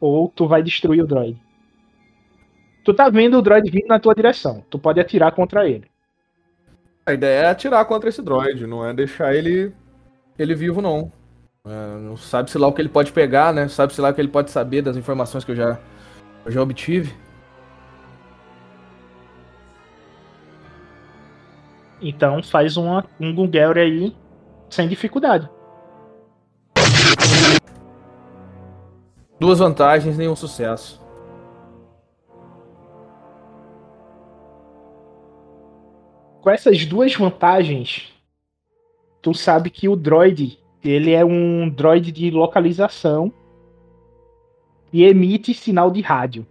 ou tu vai destruir o droid. Tu tá vendo o droid vindo na tua direção. Tu pode atirar contra ele. A ideia é atirar contra esse droid, não é deixar ele ele vivo não. É, não sabe se lá o que ele pode pegar, né? Sabe se lá o que ele pode saber das informações que eu já eu já obtive. Então faz uma, um Gungelry aí sem dificuldade. Duas vantagens, nenhum sucesso. Com essas duas vantagens, tu sabe que o droid, ele é um droid de localização e emite sinal de rádio.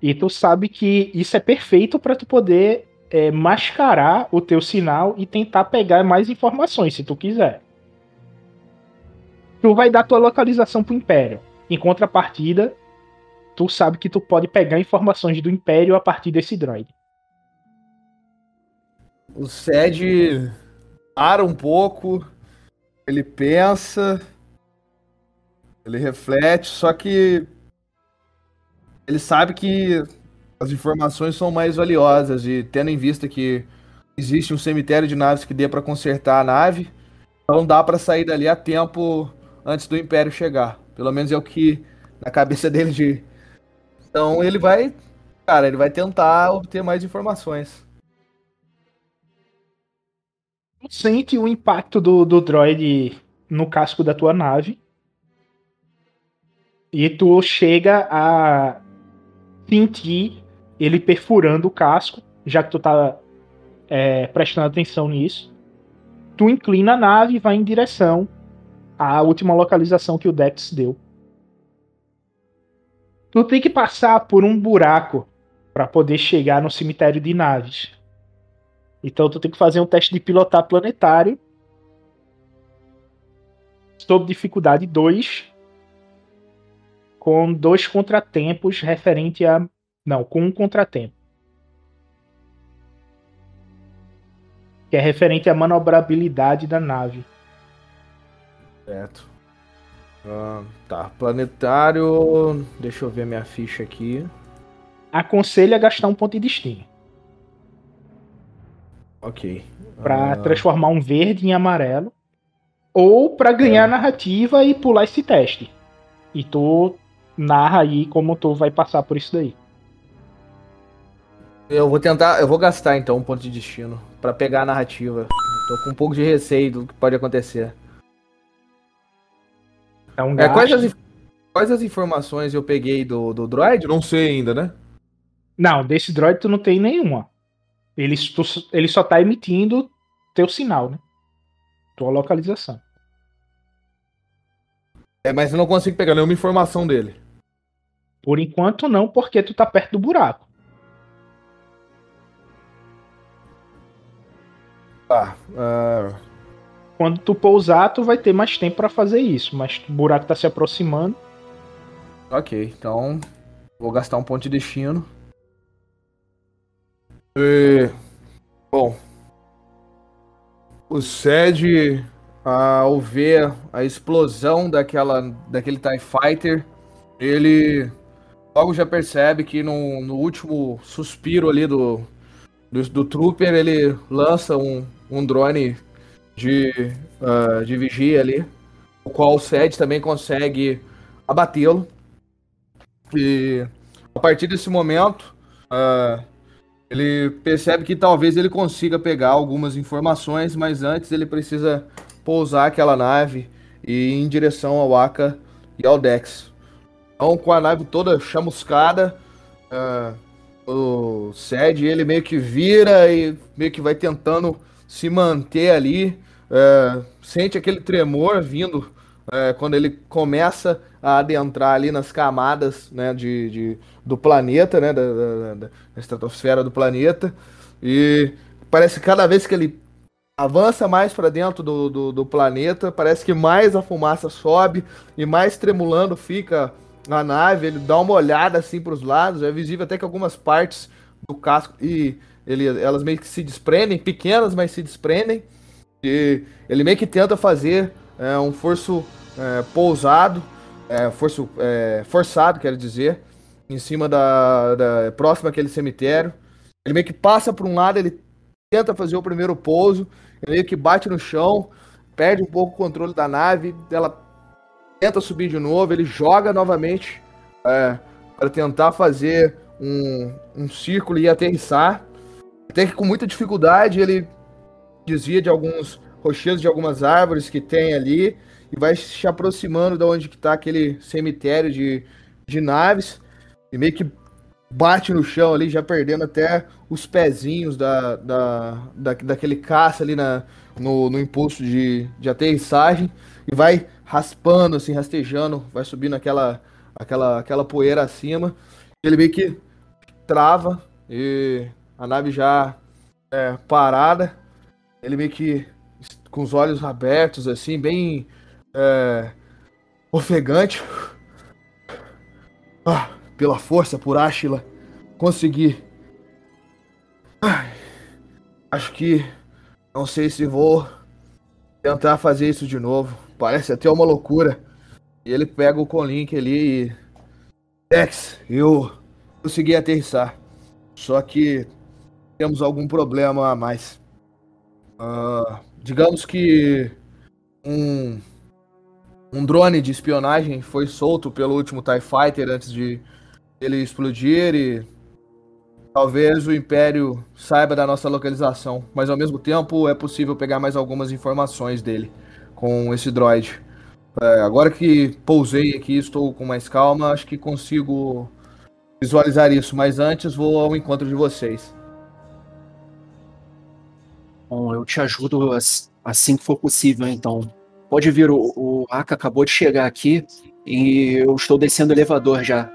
E tu sabe que isso é perfeito para tu poder é, mascarar o teu sinal e tentar pegar mais informações, se tu quiser. Tu vai dar tua localização pro Império. Em contrapartida, tu sabe que tu pode pegar informações do Império a partir desse droid. O Sed para um pouco, ele pensa, ele reflete, só que ele sabe que as informações são mais valiosas e tendo em vista que existe um cemitério de naves que dê para consertar a nave, não dá para sair dali a tempo antes do Império chegar. Pelo menos é o que na cabeça dele de. Então ele vai, cara, ele vai tentar obter mais informações. Sente o impacto do, do droid no casco da tua nave. E tu chega a sentir ele perfurando o casco, já que tu tá é, prestando atenção nisso. Tu inclina a nave e vai em direção à última localização que o Dex deu. Tu tem que passar por um buraco para poder chegar no cemitério de naves. Então tu tem que fazer um teste de pilotar planetário. Sob dificuldade 2. Com dois contratempos referente a. Não, com um contratempo. Que é referente à manobrabilidade da nave. Certo. Ah, tá, planetário. Deixa eu ver minha ficha aqui. Aconselha gastar um ponto de destino. Ok. Pra Ah, transformar um verde em amarelo. Ou pra ganhar narrativa e pular esse teste. E tu narra aí como tu vai passar por isso daí. Eu vou tentar, eu vou gastar então um ponto de destino pra pegar a narrativa. Tô com um pouco de receio do que pode acontecer. Então, É, quais, gasta- as, inf- quais as informações eu peguei do, do droid? Não sei ainda, né? Não, desse droid tu não tem nenhuma. Ele, ele só tá emitindo teu sinal, né? Tua localização. É, mas eu não consigo pegar nenhuma informação dele. Por enquanto não, porque tu tá perto do buraco. Tá. ah, Quando tu pousar, tu vai ter mais tempo pra fazer isso, mas o buraco tá se aproximando. ok, então vou gastar um ponto de destino. E, bom, o Sed, ao ver a explosão daquela, daquele TIE Fighter, ele logo já percebe que no, no último suspiro ali do, do, do Trooper, ele lança um, um drone de, ah, de vigia ali, o qual o Sed também consegue abatê-lo. E a partir desse momento, ah, ele percebe que talvez ele consiga pegar algumas informações, mas antes ele precisa pousar aquela nave e ir em direção ao Aka e ao Dex. Então, com a nave toda chamuscada, ah, o Sed ele meio que vira e meio que vai tentando se manter ali. ah, sente aquele tremor vindo é, quando ele começa a adentrar ali nas camadas né, de, de- do planeta, né, da, da- da- estratosfera do planeta. E parece que cada vez que ele avança mais para dentro do, do, do planeta, parece que mais a fumaça sobe e mais tremulando fica a nave. Ele dá uma olhada assim para os lados, é visível até que algumas partes do casco e ele, elas meio que se desprendem, pequenas, mas se desprendem. E ele meio que tenta fazer é, um forço é, pousado, é, forço, é, forçado, quero dizer, em cima da, da próximo àquele cemitério. Ele meio que passa por um lado, ele tenta fazer o primeiro pouso, ele meio que bate no chão, perde um pouco o controle da nave, ela tenta subir de novo, ele joga novamente é, para tentar fazer um, um círculo e aterrissar. Até que com muita dificuldade ele desvia de alguns rochedos de algumas árvores que tem ali e vai se aproximando de onde que tá aquele cemitério de, de naves e meio que bate no chão ali, já perdendo até os pezinhos da, da, da, daquele caça ali na, no, no impulso de, de aterrissagem e vai raspando, assim, rastejando, vai subindo aquela, aquela, aquela poeira acima. Ele meio que trava e a nave já é, parada. Ele meio que com os olhos abertos, assim, bem é, ofegante. Ah, pela força, por Ashila, consegui. Acho que não sei se vou tentar fazer isso de novo. Parece até uma loucura. E ele pega o Colink ali e. Dex, eu consegui aterrissar. Só que temos algum problema a mais. Uh, digamos que um, um drone de espionagem foi solto pelo último TIE Fighter antes de ele explodir e talvez o Império saiba da nossa localização, mas ao mesmo tempo é possível pegar mais algumas informações dele com esse droid. É, agora que pousei aqui, estou com mais calma, acho que consigo visualizar isso, mas antes vou ao encontro de vocês. Bom, eu te ajudo assim que for possível, então. Pode vir, o, o Aka acabou de chegar aqui e eu estou descendo o elevador já.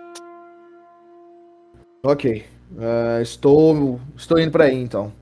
Ok. Uh, estou, estou indo para aí, então.